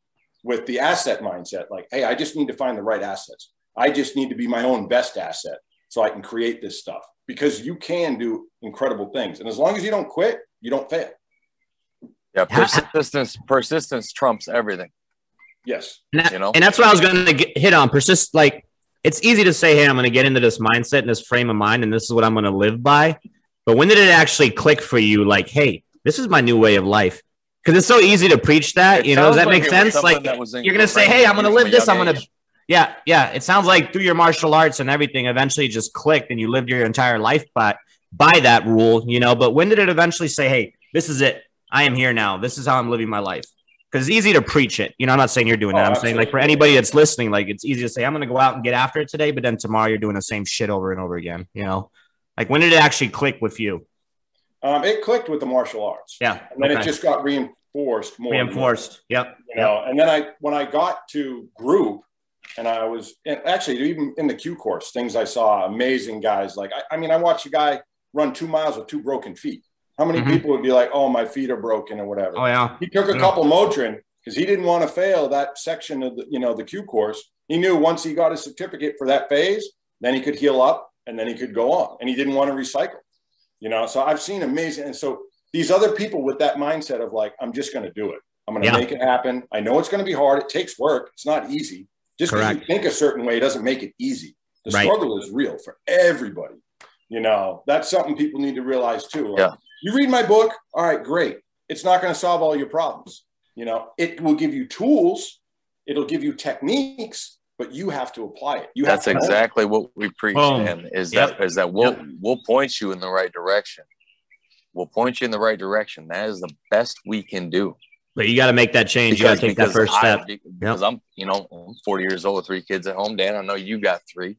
with the asset mindset. Like, hey, I just need to find the right assets. I just need to be my own best asset so I can create this stuff because you can do incredible things. And as long as you don't quit, you don't fail. Yeah, persistence persistence trumps everything. Yes. And, that- You know? and that's what I was going to hit on. Persist, like it's easy to say, "Hey, I'm going to get into this mindset and this frame of mind, and this is what I'm going to live by." But when did it actually click for you? Like, hey, this is my new way of life. Because it's so easy to preach that. It you know, does that like make sense? Like, that was in you're going to say, "Hey, I'm going to live this. I'm going to." Yeah, yeah. It sounds like through your martial arts and everything, eventually just clicked, and you lived your entire life by by that rule. You know, but when did it eventually say, "Hey, this is it. I am here now. This is how I'm living my life." Because it's easy to preach it. You know, I'm not saying you're doing that. Oh, I'm saying like for anybody that's listening, like it's easy to say, "I'm going to go out and get after it today," but then tomorrow you're doing the same shit over and over again. You know, like when did it actually click with you? Um, it clicked with the martial arts. Yeah, And then it just got reinforced more. and more. reinforced. Yep. you know and then i when i got to group and i was and actually even in the q course things i saw amazing guys like i, I mean i watched a guy run two miles with two broken feet how many Mhm. people would be like oh my feet are broken or whatever Oh yeah. he took a Yeah. couple motrin because he didn't want to fail that section of the you know the q course he knew once he got a certificate for that phase then he could heal up and then he could go on and he didn't want to recycle you know so i've seen amazing and so these other people with that mindset of like i'm just going to do it i'm going to Yeah. make it happen i know it's going to be hard it takes work it's not easy just because you think a certain way doesn't make it easy the Right. struggle is real for everybody you know that's something people need to realize too Like, Yeah. You read my book all right great it's not going to solve all your problems you know it will give you tools it'll give you techniques but you have to apply it you That's have to know it. exactly what we preach, Boom. man. Is Yep. that is that we'll Yep. we'll point you in the right direction. We'll point you in the right direction. That is the best we can do. But you got to make that change. you got to take that first I- step. because I'm, you know, I'm 40 years old with three kids at home. Dan, I know you got three.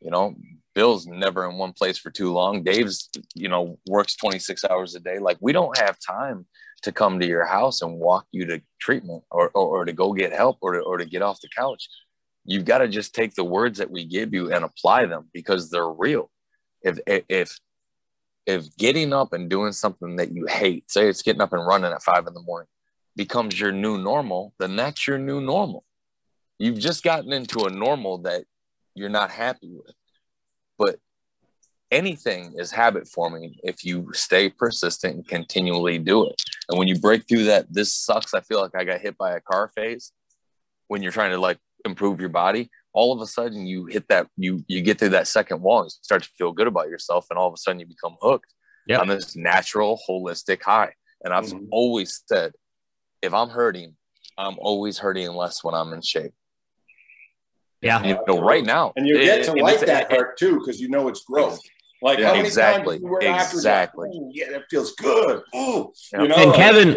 You know, Bill's never in one place for too long. Dave's, you know, works 26 hours a day. Like we don't have time to come to your house and walk you to treatment or, or, or to go get help or to, or to get off the couch. You've got to just take the words that we give you and apply them because they're real. If, if, if getting up and doing something that you hate, say it's getting up and running at five in the morning, becomes your new normal, then that's your new normal. You've just gotten into a normal that you're not happy with. But anything is habit forming if you stay persistent and continually do it. And when you break through that, this sucks. I feel like I got hit by a car phase when you're trying to like improve your body. All of a sudden you hit that, you you get through that second wall and start to feel good about yourself. And all of a sudden you become hooked Yep. on this natural, holistic high. And I've Mhm. always said, if I'm hurting, I'm always hurting less when I'm in shape. Yeah. You know, right now. and you get to and like it's- that it- hurt too because you know it's growth. Like Yeah, how many exactly, times you were afterwards, exactly. Like, "Ooh, yeah, that feels good. Ooh, Yeah. you know. And Kevin,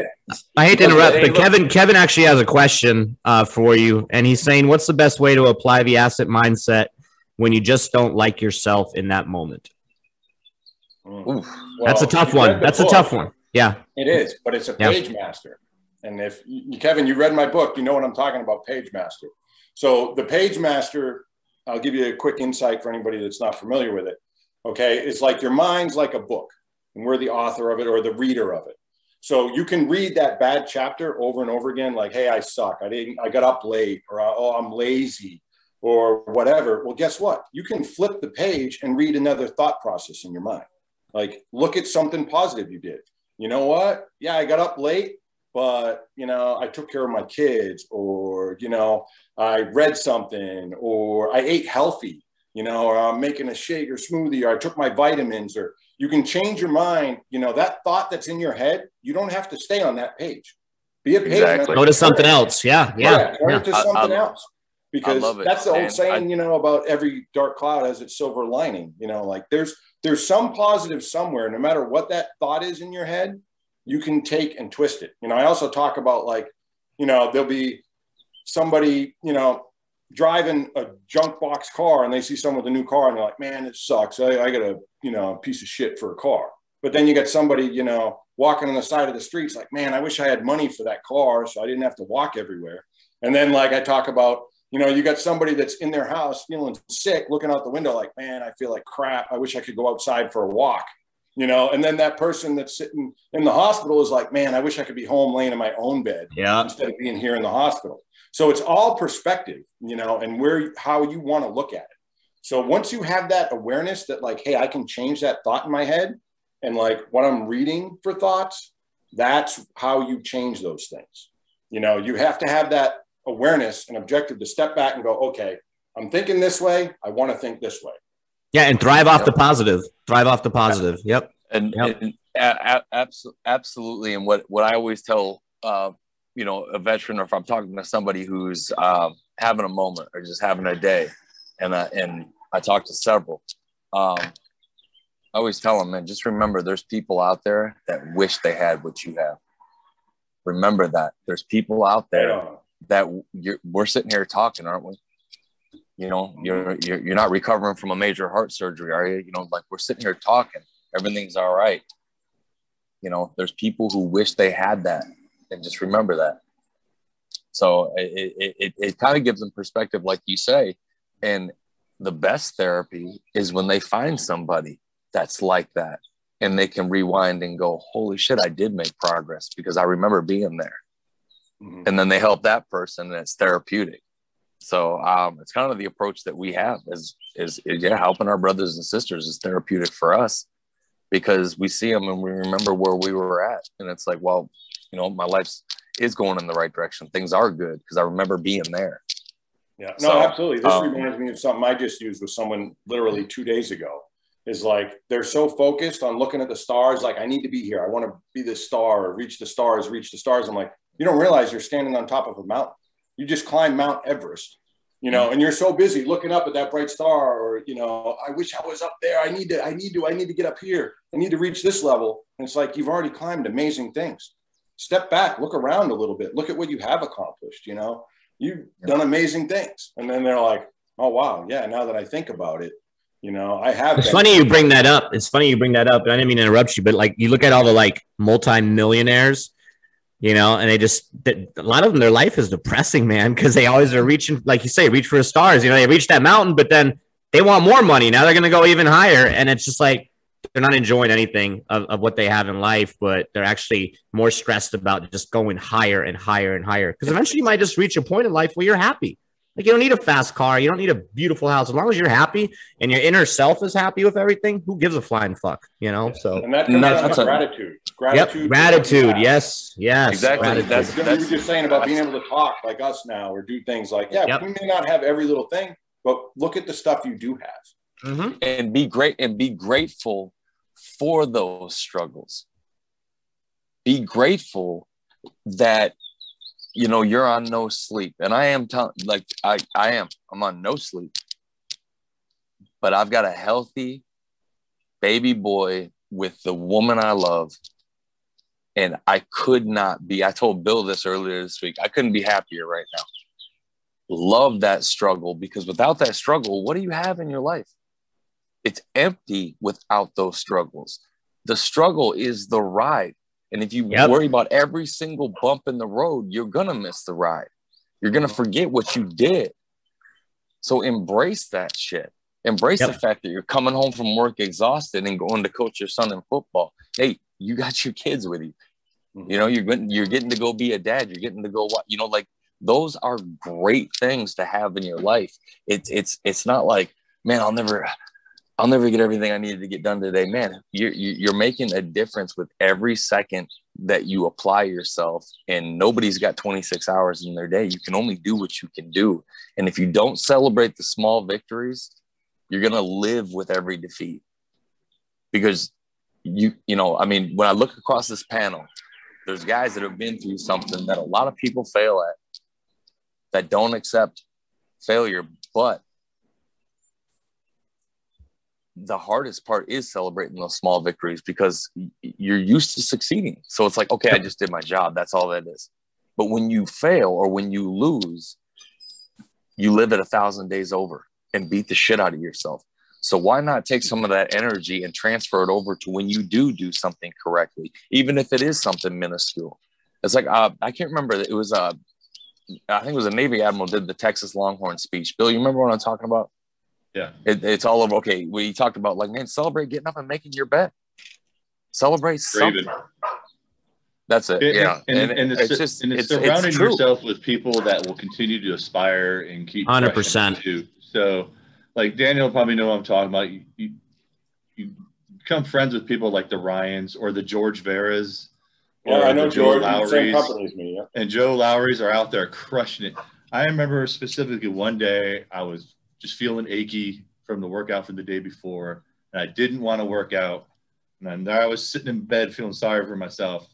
I hate to interrupt, but Kevin, Kevin actually has a question uh, for you, and he's saying, "What's the best way to apply the asset mindset when you just don't like yourself in that moment?" Mm. Oof. That's a tough one. the That's a tough one. Yeah. It is, but it's a Yeah. page master. And if Kevin, you read my book, you know what I'm talking about, page master. So the page master, I'll give you a quick insight for anybody that's not familiar with it. Okay, it's like your mind's like a book, and we're the author of it or the reader of it. So you can read that bad chapter over and over again, like, "Hey, I suck. I didn't. I got up late," or "Oh, I'm lazy," or whatever. Well, guess what? You can flip the page and read another thought process in your mind. Like, look at something positive you did you know what? Yeah, I got up late, but you know, I took care of my kids, or you know, I read something, or I ate healthy, you know, or I'm making a shake or smoothie, or I took my vitamins, or you can change your mind. You know, that thought that's in your head, you don't have to stay on that page. Be a page. Exactly. Go to something else. Yeah. Yeah, Yeah. yeah. to something I- else. Because that's the old man. saying, I- you know, about every dark cloud has its silver lining. You know, like there's there's some positive somewhere, no matter what that thought is in your head, you can take and twist it. You know, I also talk about like, you know, there'll be somebody, you know, driving a junk box car and they see someone with a new car and they're like, man, it sucks. I, I got a, you know, piece of shit for a car. But then you get somebody, you know, walking on the side of the streets like, man, I wish I had money for that car so I didn't have to walk everywhere. And then, like I talk about, you know, you got somebody that's in their house feeling sick, looking out the window like, man, I feel like crap. I wish I could go outside for a walk. you know, and then that person that's sitting in the hospital is like, man, I wish I could be home laying in my own bed Yeah. instead of being here in the hospital. So it's all perspective, you know, and where how you want to look at it. So once you have that awareness that like, hey, I can change that thought in my head and like what I'm reading for thoughts, that's how you change those things. You know, you have to have that awareness and objective to step back and go, okay, I'm thinking this way. I want to think this way. Yeah, and thrive off the positive. Thrive off the positive. Yep. and, Yep. and a- a- absolutely and what what i always tell uh you know a veteran or if i'm talking to somebody who's um having a moment or just having a day and I, and i talk to several um i always tell them man just remember there's people out there that wish they had what you have remember that there's people out there that you're, we're sitting here talking, aren't we? You know, you're, you're you're not recovering from a major heart surgery, are you? You know, like we're sitting here talking, everything's all right. You know, there's people who wish they had that, and just remember that. So it it, it, it kind of gives them perspective, like you say, and the best therapy is when they find somebody that's like that, and they can rewind and go, "Holy shit, I did make progress because I remember being there." Mhm. and then they help that person and it's therapeutic so um, it's kind of the approach that we have is, is is yeah helping our brothers and sisters is therapeutic for us because we see them and we remember where we were at and it's like well you know my life is going in the right direction things are good because i remember being there Yeah, no, So, absolutely. This um, reminds me of something I just used with someone literally two days ago. Is like they're so focused on looking at the stars, like I need to be here. I want to be this star or reach the stars, reach the stars. I'm like, you don't realize you're standing on top of a mountain. You just climbed Mount Everest, you know, and you're so busy looking up at that bright star, or you know, I wish I was up there. I need to, I need to, I need to get up here. I need to reach this level. And it's like you've already climbed amazing things. Step back, look around a little bit, look at what you have accomplished, you know you've done amazing things. And then they're like, oh, wow. Yeah. Now that I think about it, you know, I have. It's been- funny you bring that up. It's funny you bring that up. I didn't mean to interrupt you, but like you look at all the like multi-millionaires, you know, and they just a lot of them, their life is depressing, man, because they always are reaching, like you say, reach for the stars. You know, they reach that mountain, but then they want more money. Now they're gonna go even higher. And it's just like they're not enjoying anything of, of what they have in life, but they're actually more stressed about just going higher and higher and higher. Because eventually you might just reach a point in life where you're happy. Like you don't need a fast car, you don't need a beautiful house. As long as you're happy and your inner self is happy with everything, who gives a flying fuck? You know? So And that comes That's- down that's to a- gratitude. Yep, Gratitude. gratitude. Yes, yes. Exactly. gratitude. That's- You were just saying about being able to talk like us now or do things like, yeah, Yep. we may not have every little thing, but look at the stuff you do have. Mhm. and be great and be grateful for those struggles. Be grateful that you know you're on no sleep. And i am telling like i i am i'm on no sleep. But i've got a healthy baby boy with the woman i love. And i could not be i told bill this earlier this week i couldn't be happier right now. Love that struggle because without that struggle what do you have in your life it's empty without those struggles. The struggle is the ride. And if you Yep. worry about every single bump in the road, you're going to miss the ride. You're going to forget what you did. So embrace that shit. Embrace Yep. the fact that you're coming home from work exhausted and going to coach your son in football. Hey, you got your kids with you. Mm-hmm. You know, you're getting you're getting to go be a dad. You're getting to go what you know, like those are great things to have in your life. It's it's it's not like, man, I'll never I'll never get everything I needed to get done today. Man, you're, you're making a difference with every second that you apply yourself, and nobody's got 26 hours in their day. You can only do what you can do. And if you don't celebrate the small victories, you're going to live with every defeat because you, you know, I mean, when I look across this panel, there's guys that have been through something that a lot of people fail at that don't accept failure, but the hardest part is celebrating those small victories because you're used to succeeding. So it's like, okay, I just did my job. That's all that is. But when you fail or when you lose, you live it a thousand days over and beat the shit out of yourself. So why not take some of that energy and transfer it over to when you do do something correctly, even if it is something minuscule? It's like uh, I can't remember. It was uh, I think it was a Navy admiral did the Texas Longhorn speech. Bill, you remember what I'm talking about? Yeah. It, it's all over. Okay, we talked about like, man, celebrate getting up and making your bet. Celebrate Raven. something. That's it. And, yeah, and, and, it's, it's just and it's, it's, it's surrounding true. yourself with people that will continue to aspire and keep 100%. pushing too. So, like Daniel probably know what I'm talking about. You, you, you become friends with people like the Ryans or the George Veras. Yeah, or I know the Joe George. Lowrys. me. Yeah. and Joe Lowry's are out there crushing it. I remember specifically one day I was just feeling achy from the workout from the day before, and I didn't want to work out. And I was sitting in bed feeling sorry for myself.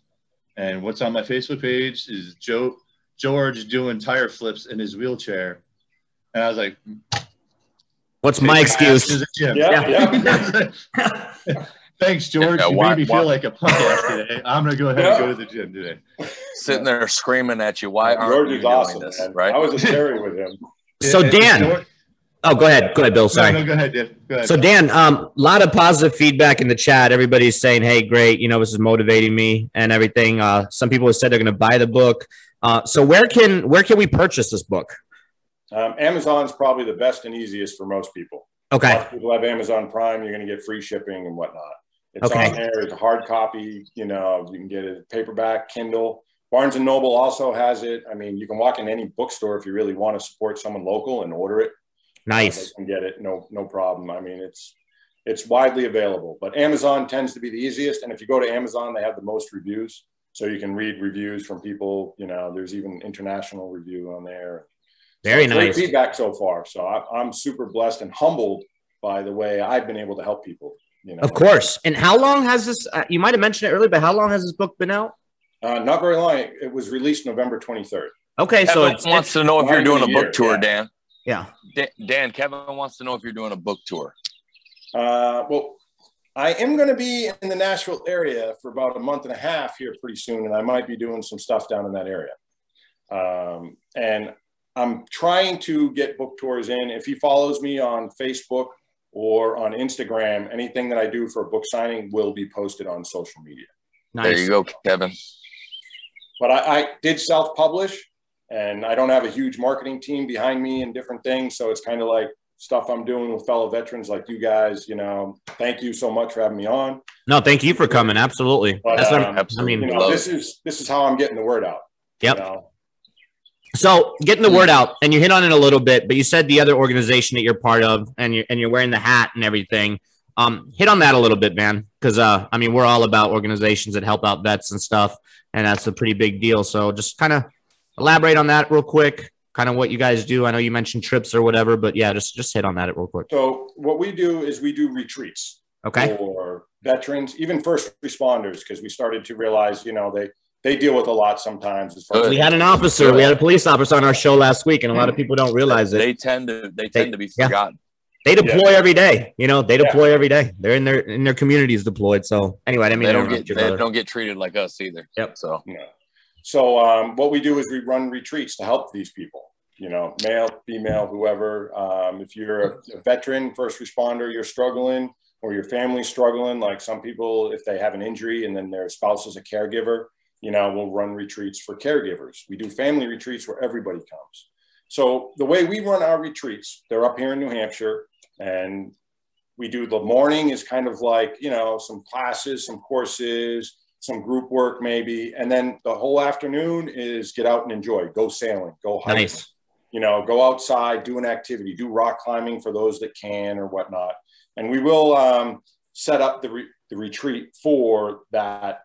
And what's on my Facebook page is Joe George doing tire flips in his wheelchair. And I was like, What's my "Take to excuse? the gym." Yeah, Thanks, George. Yeah, you why- made me why- feel like a punk ass today. I'm gonna go ahead and go to the gym today. Sitting there screaming at you. Why aren't George you is doing awesome, this? man. Right? I was a cherry with him. So And- Dan, George- oh, go ahead, go ahead, Bill. Sorry. No, no, go ahead, Dan. Go ahead. So Dan, um, a lot of positive feedback in the chat. Everybody's saying, "Hey, great! You know, this is motivating me and everything." Uh, some people have said they're going to buy the book. Uh, so where can where can we purchase this book? Um, Amazon's probably the best and easiest for most people. Okay, of people have Amazon Prime. You're going to get free shipping and whatnot. It's Okay. on there. It's a hard copy. You know, you can get it paperback, Kindle. Barnes and Noble also has it. I mean, you can walk in any bookstore if you really want to support someone local and order it. Nice. They can get it. No, no problem. I mean, it's it's widely available. But Amazon tends to be the easiest. And if you go to Amazon, they have the most reviews. So you can read reviews from people. You know, there's even international review on there. Very So great nice. feedback so far. So I, I'm super blessed and humbled by the way I've been able to help people. You know, Of course. And how long has this? Uh, you might have mentioned it earlier, but how long has this book been out? Uh, not very long. It was released November 23rd. Okay, so Kevin it's, wants to know if you're doing a a book tour, yeah. Dan. Yeah. Dan. Dan, Kevin wants to know if you're doing a book tour. Uh, well, I am going to be in the Nashville area for about a month and a half here pretty soon, and I might be doing some stuff down in that area. Um, and I'm trying to get book tours in. If he follows me on Facebook or on Instagram, anything that I do for a book signing will be posted on social media. Nice. There you go, Kevin. But I, I did self publish, and I don't have a huge marketing team behind me and different things. So it's kind of like stuff I'm doing with fellow veterans like you guys. You know, thank you so much for having me on. No, thank you for coming. Absolutely. But, That's what um, I mean, You know, this is this is how I'm getting the word out. Yep. You know? So getting the word out, and you hit on it a little bit, but you said the other organization that you're part of, and you're and you're wearing the hat and everything. Um, hit on that a little bit, man, because uh, I mean, we're all about organizations that help out vets and stuff, and that's a pretty big deal. So just kind of elaborate on that real quick, kind of what you guys do. I know you mentioned trips or whatever, but yeah, just just hit on that real quick. So what we do is we do retreats Okay. for veterans, even first responders, because we started to realize, you know, they they deal with a lot sometimes. As far as We had an officer, we had a police officer on our show last week, and a lot of people don't realize it. They tend to they tend to be yeah. forgotten. They deploy every day. You know, they Yeah. deploy every day. They're in their in their communities deployed. So anyway, I mean They to don't get they don't get treated like us either. Yep. So Yeah. So um, what we do is we run retreats to help these people. You know, male, female, whoever. Um, if you're a, veteran, first responder, you're struggling, or your family's struggling. Like some people, if they have an injury and then their spouse is a caregiver, you know, we'll run retreats for caregivers. We do family retreats where everybody comes. So the way we run our retreats, they're up here in New Hampshire, and we do the morning is kind of like you know some classes, some courses, some group work maybe, and then the whole afternoon is get out and enjoy, go sailing, go hiking, Nice. you know, go outside, do an activity, do rock climbing for those that can or whatnot, and we will um, set up the re- the retreat for that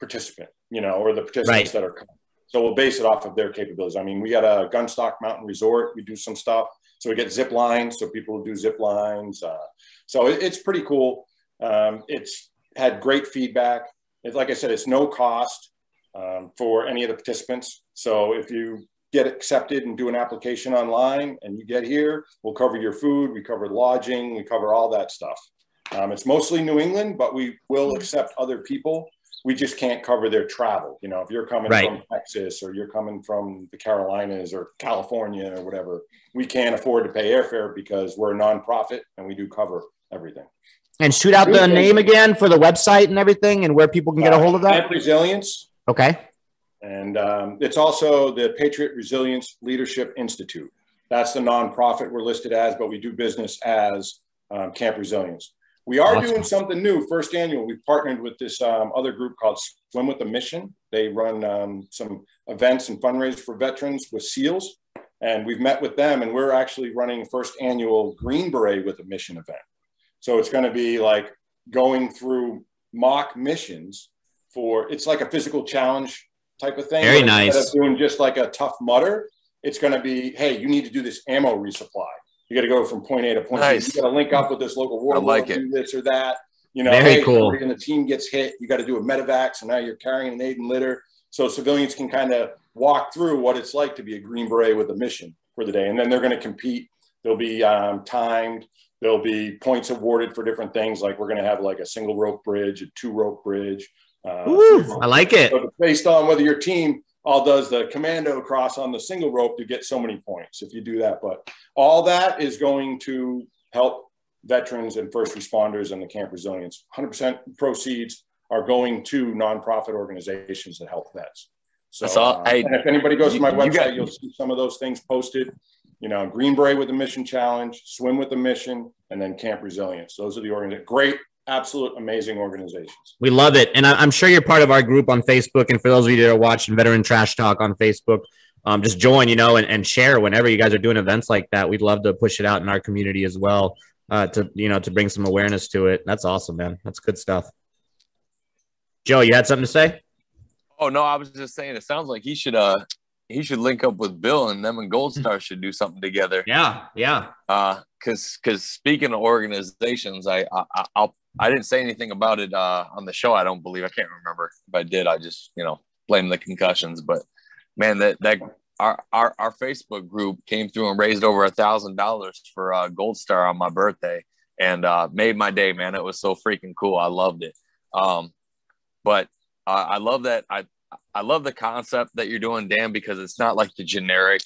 participant, you know, or the participants Right. that are coming. So we'll base it off of their capabilities. I mean, we got a Gunstock Mountain Resort. We do some stuff. So we get zip lines. So people do zip lines. Uh, so it, it's pretty cool. Um, it's had great feedback. It's like I said, it's no cost um, for any of the participants. So if you get accepted and do an application online and you get here, we'll cover your food, we cover lodging, we cover all that stuff. Um, it's mostly New England, but we will accept other people. We just can't cover their travel. You know, if you're coming Right. from Texas or you're coming from the Carolinas or California or whatever, we can't afford to pay airfare because we're a nonprofit and we do cover everything. And shoot out the name again for the website and everything, and where people can get a hold of that. Camp Resilience, Okay. and um, it's also the Patriot Resilience Leadership Institute. That's the nonprofit we're listed as, but we do business as um, Camp Resilience. We are Awesome. doing something new. First annual. We've partnered with this um, other group called Swim with a Mission. They run um, some events and fundraise for veterans with SEALs, and we've met with them. And we're actually running first annual Green Beret with a Mission event. So it's going to be like going through mock missions for. It's like a physical challenge type of thing. Very But instead nice. of doing just like a Tough Mudder, it's going to be, hey, you need to do this ammo resupply. You got to go from point A to point Nice. B. You got to link up with this local war. I like it. Do this or that. You know, Very hey, cool. in the team gets hit. You got to do a medevac. So now you're carrying an aid and litter. So civilians can kind of walk through what it's like to be a Green Beret with a mission for the day. And then they're going to compete. They'll be um, timed. There'll be points awarded for different things. Like we're going to have like a single rope bridge, a two rope bridge. Uh, Woo, I like it. so based on whether your team all does the commando cross on the single rope to get so many points if you do that. But all that is going to help veterans and first responders and the camp resilience. 100% proceeds are going to nonprofit organizations that help vets. So That's all- uh, hey, and if anybody goes to my you- you website, got- you'll see some of those things posted. You know, Green Beret with the Mission Challenge, Swim with the Mission, and then Camp Resilience. Those are the organizations. Great, absolute, amazing organizations. We love it. And I, I'm sure you're part of our group on Facebook. And for those of you that are watching Veteran Trash Talk on Facebook, um, just join, you know, and, and share whenever you guys are doing events like that. We'd love to push it out in our community as well uh, to, you know, to bring some awareness to it. That's awesome, man. That's good stuff. Joe, you had something to say? Oh no, I was just saying. It sounds like he should uh he should link up with Bill and them and Gold Star should do something together. Yeah, yeah. Uh, cause cause speaking of organizations, I I I- I'll I didn't say anything about it uh on the show. I don't believe I can't remember if I did. I just you know blame the concussions. But man, that that our our, our Facebook group came through and raised over a thousand dollars for uh, Gold Star on my birthday and uh, made my day. Man, it was so freaking cool. I loved it. Um, but uh, I love that I I love the concept that you're doing, Dan, because it's not like the generic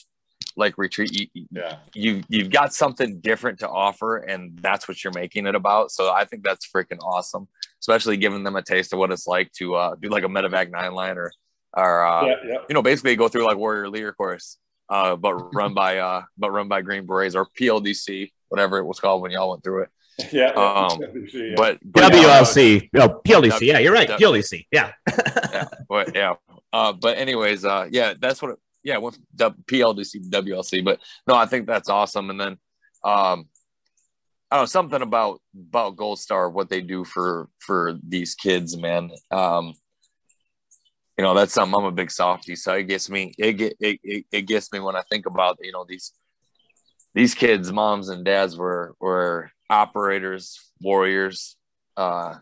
like retreat. You, Yeah. you you've got something different to offer, and that's what you're making it about. So I think that's freaking awesome, especially giving them a taste of what it's like to uh, do like a medevac nine line or or uh, yeah, yeah. you know basically go through like warrior leader course, uh, but run by uh, but run by Green Berets or PLDC, whatever it was called when y'all went through it. Yeah. Um, yeah. But, but yeah, WLC. Oh, PLDC. Yeah, you're right. Yeah. PLDC. Yeah. yeah, but yeah. Uh, but anyways, uh, yeah, that's what. It, yeah, with the PLDC, WLC. But no, I think that's awesome. And then, um, I don't know something about about Gold Star, what they do for for these kids, man. Um, you know, that's something I'm a big softie, so it gets me. It get it, it, it gets me when I think about you know these these kids, moms and dads were were operators, warriors. Uh,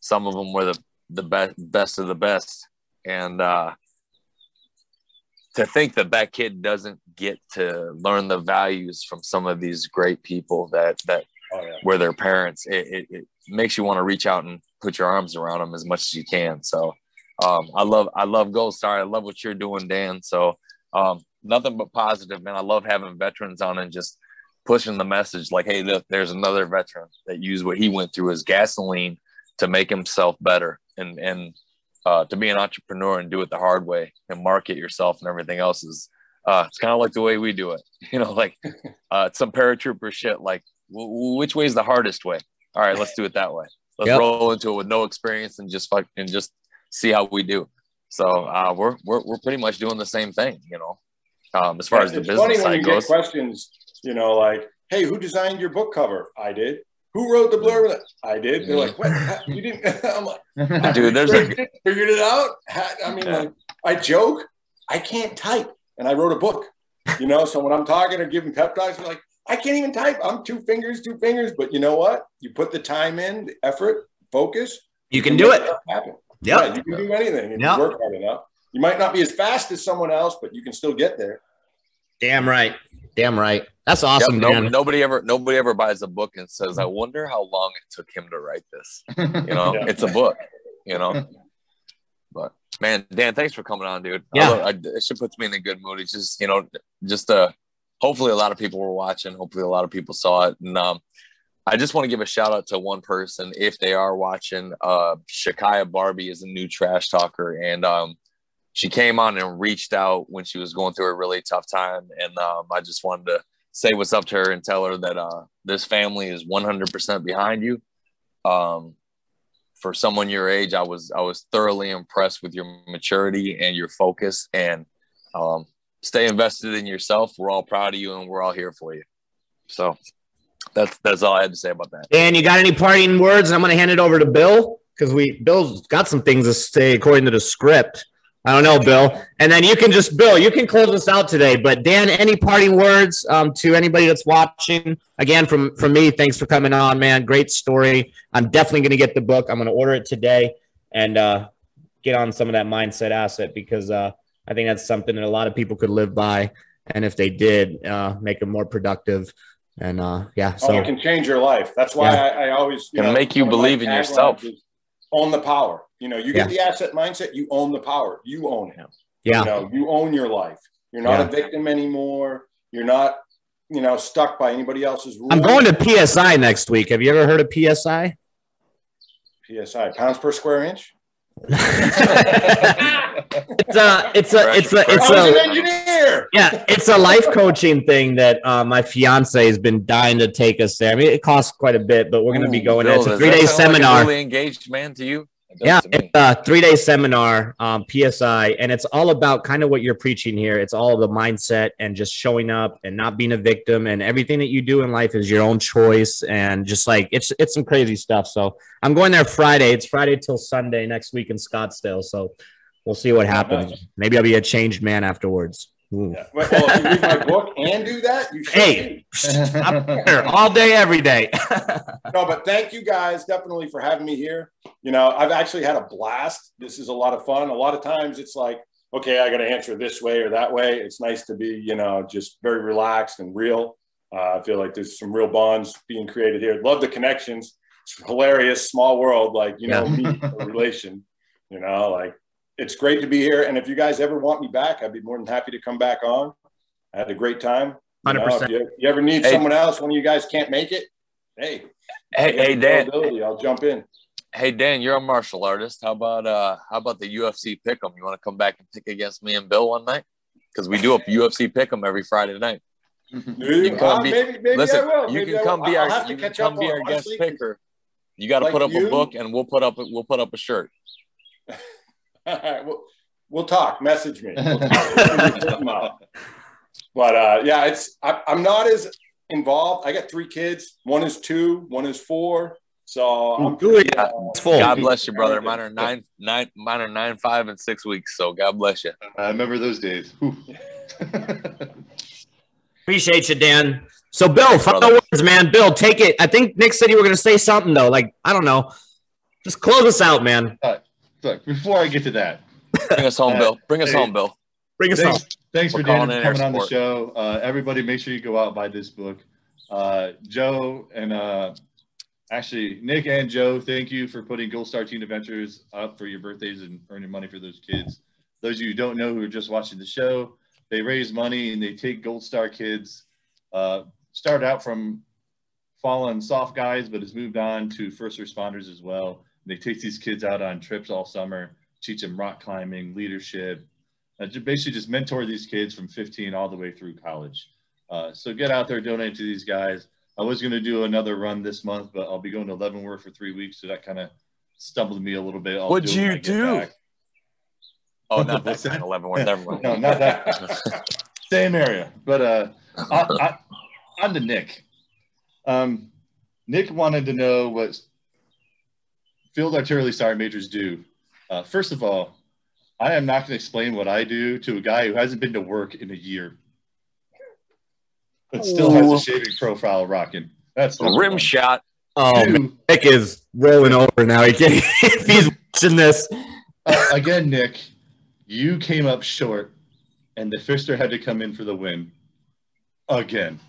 some of them were the the best best of the best, and uh, to think that that kid doesn't get to learn the values from some of these great people that that Oh, yeah. were their parents, it, it, it makes you want to reach out and put your arms around them as much as you can. So um, I love I love Gold Star. I love what you're doing, Dan. So um, nothing but positive, man. I love having veterans on and just pushing the message like, hey, look, there's another veteran that used what he went through as gasoline to make himself better and and uh, to be an entrepreneur and do it the hard way and market yourself and everything else is uh, it's kind of like the way we do it. You know, like uh, some paratrooper shit. Like, w- which way is the hardest way? All right, let's do it that way. Let's Yep. roll into it with no experience and just fuck and just see how we do. So uh, we're we're we're pretty much doing the same thing. You know, um, as far as the business side goes. questions, you know, like, "Hey, who designed your book cover?" I did. Who wrote the blurb? I did. They're like, "What? You didn't?" I'm like, Dude, there's a figured it out. I mean, Yeah. like, I joke. I can't type, and I wrote a book. You know, so when I'm talking or giving pep talks, I'm like, I can't even type. I'm two fingers, two fingers. But you know what? You put the time in, the effort, focus. You can do it. Happen. Yeah, you can do anything if Yep. you work hard enough. You might not be as fast as someone else, but you can still get there. Damn right. Damn right. That's Yep, awesome, no- man. nobody ever nobody ever buys a book and says, "I wonder how long it took him to write this." You know, Yeah. it's a book. You know, but man, Dan, thanks for coming on, dude. Yeah. I love- I, it should puts me in a good mood. It's just you know, just uh, hopefully a lot of people were watching. Hopefully a lot of people saw it, and um, I just want to give a shout out to one person if they are watching. Uh, Shakaya Barbie is a new trash talker, and um, she came on and reached out when she was going through a really tough time, and um, I just wanted to say what's up to her and tell her that uh, this family is 100% behind you. Um, for someone your age, I was I was thoroughly impressed with your maturity and your focus. And um, stay invested in yourself. We're all proud of you, and we're all here for you. So that's that's all I had to say about that. Dan, you got any parting words? I'm going to hand it over to Bill because we Bill's got some things to say according to the script. I don't know, Bill. And then you can just, Bill, you can close us out today. But Dan, any parting words um, to anybody that's watching? Again, from from me, thanks for coming on, man. Great story. I'm definitely going to get the book. I'm going to order it today and uh, get on some of that mindset asset because uh, I think that's something that a lot of people could live by, and if they did, uh, make them more productive. And uh, yeah, so oh, it can change your life. That's why Yeah. I, I always you Can know, make you one of my believe in yourself. is Own the power. You know, you get the asset mindset, you own the power. You own it. yeah, You know, you own your life. You're not Yeah. a victim anymore. You're not, you know, stuck by anybody else's rules. I'm going to PSI next week. Have you ever heard of PSI? PSI pounds per square inch. It's a, it's a, it's a, it's I was an a, yeah, it's a life coaching thing that uh, my fiance has been dying to take us there. I mean, it costs quite a bit, but we're going to be Ooh, going there. Bill, It's a three day sound like a seminar. Really engaged man to you? Yeah, it's a three day seminar, um, PSI, and it's all about kind of what you're preaching here. It's all the mindset and just showing up and not being a victim, and everything that you do in life is your own choice. And just like it's it's some crazy stuff. So I'm going there Friday. It's Friday till Sunday next week in Scottsdale. So we'll see what happens. Maybe I'll be a changed man afterwards. Ooh. Yeah. Well, if you read my book and do that, you should. Hey, I'm here all day, every day. No, but thank you guys definitely for having me here. You know, I've actually had a blast. This is a lot of fun. A lot of times it's like, okay, I got to answer this way or that way. It's nice to be, you know, just very relaxed and real. Uh, I feel like there's some real bonds being created here. Love the connections. It's hilarious, small world, like, you know, me, a relation, you know, like it's great to be here. And if you guys ever want me back, I'd be more than happy to come back on. I had a great time. You 100%. if you, you ever need Hey. someone else, one of you guys can't make it, hey, Hey, hey, Dan. I'll jump in. Hey, Dan, you're a martial artist. How about uh, how about the UFC pick'em? You want to come back and pick against me and Bill one night? Because we do a UFC pick'em every Friday night. Dude, can come uh, be- maybe, maybe Listen, I will. you Maybe can I come will. be I'll our have to you can come be our guest picker. You got to like put up you- a book, and we'll put up we'll put up a shirt. All right, we'll, we'll talk. Message me. We'll talk. But uh, yeah, it's I, I'm not as involved. I got three kids. One is two. One is four. So I'm Good. Yeah. It's full. God bless you, brother. Mine are nine nine mine are nine five and six weeks. So God bless you. I remember those days. Appreciate you, Dan. So, Bill, Thanks, final brother. words, man. Bill, take it. I think Nick said you were going to say something, though. Like, I don't know. Just close us out, man. Look, before I get to that, Bring us home, Uh, Bill. Bring us hey. home, Bill. Bring us home. thanks, thanks We're for Dan calling for coming on the show. Uh, everybody, make sure you go out and buy this book. Uh, Joe and uh, actually Nick and Joe, thank you for putting Gold Star Teen Adventures up for your birthdays and earning money for those kids. Those of you who don't know who are just watching the show, they raise money and they take Gold Star kids. Uh, start out from fallen SOF guys, but has moved on to first responders as well. They take these kids out on trips all summer, teach them rock climbing, leadership, uh, basically just mentor these kids from 15 all the way through college. Uh, so get out there, donate to these guys. I was going to do another run this month, but I'll be going to Leavenworth for three weeks, so that kind of stumbled me a little bit. I'll What'd do you do? back. Oh, not that What's that? 9 11 one. Never mind. No, not that. Same area, but uh, on, on, on to Nick. Um, Nick wanted to know what field artillery sergeant majors do. Uh, first of all, I am not going to explain what I do to a guy who hasn't been to work in a year, but still has a shaving profile rocking. That's number Rim one. shot. Oh, man. Nick is rolling over now. He can't, if he's watching this. uh, again, Nick, you came up short, and the Fister had to come in for the win again.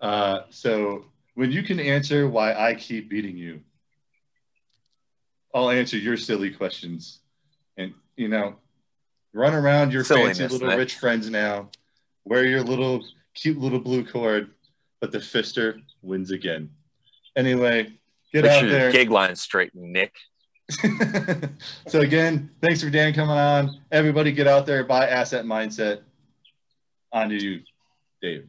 Uh, so when you can answer why I keep beating you, I'll answer your silly questions. And you know, run around your fancy little Nick. rich friends now, wear your little cute little blue cord, but the Fister wins again. Anyway, get Make out sure there. your gig line straight, Nick. so again, thanks for Dan coming on. Everybody get out there, buy asset mindset. On to you, Dave.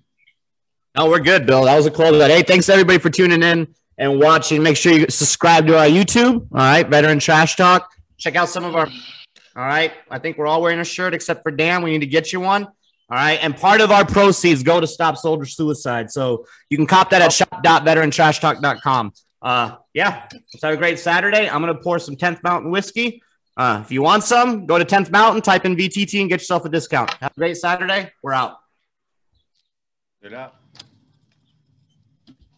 No, we're good, Bill. That was a close. One. Hey, thanks everybody for tuning in. and watching. Make sure you subscribe to our YouTube. All right, Veteran Trash Talk. Check out some of our. All right, I think we're all wearing a shirt except for Dan. We need to get you one. All right, and part of our proceeds go to stop soldier suicide. So you can cop that at shop.veterantrashtalk.com. Uh, yeah, let's have a great Saturday. I'm gonna pour some 10th Mountain whiskey. Uh, if you want some, go to 10th Mountain, type in VTT, and get yourself a discount. Have a great Saturday. We're out. Get out.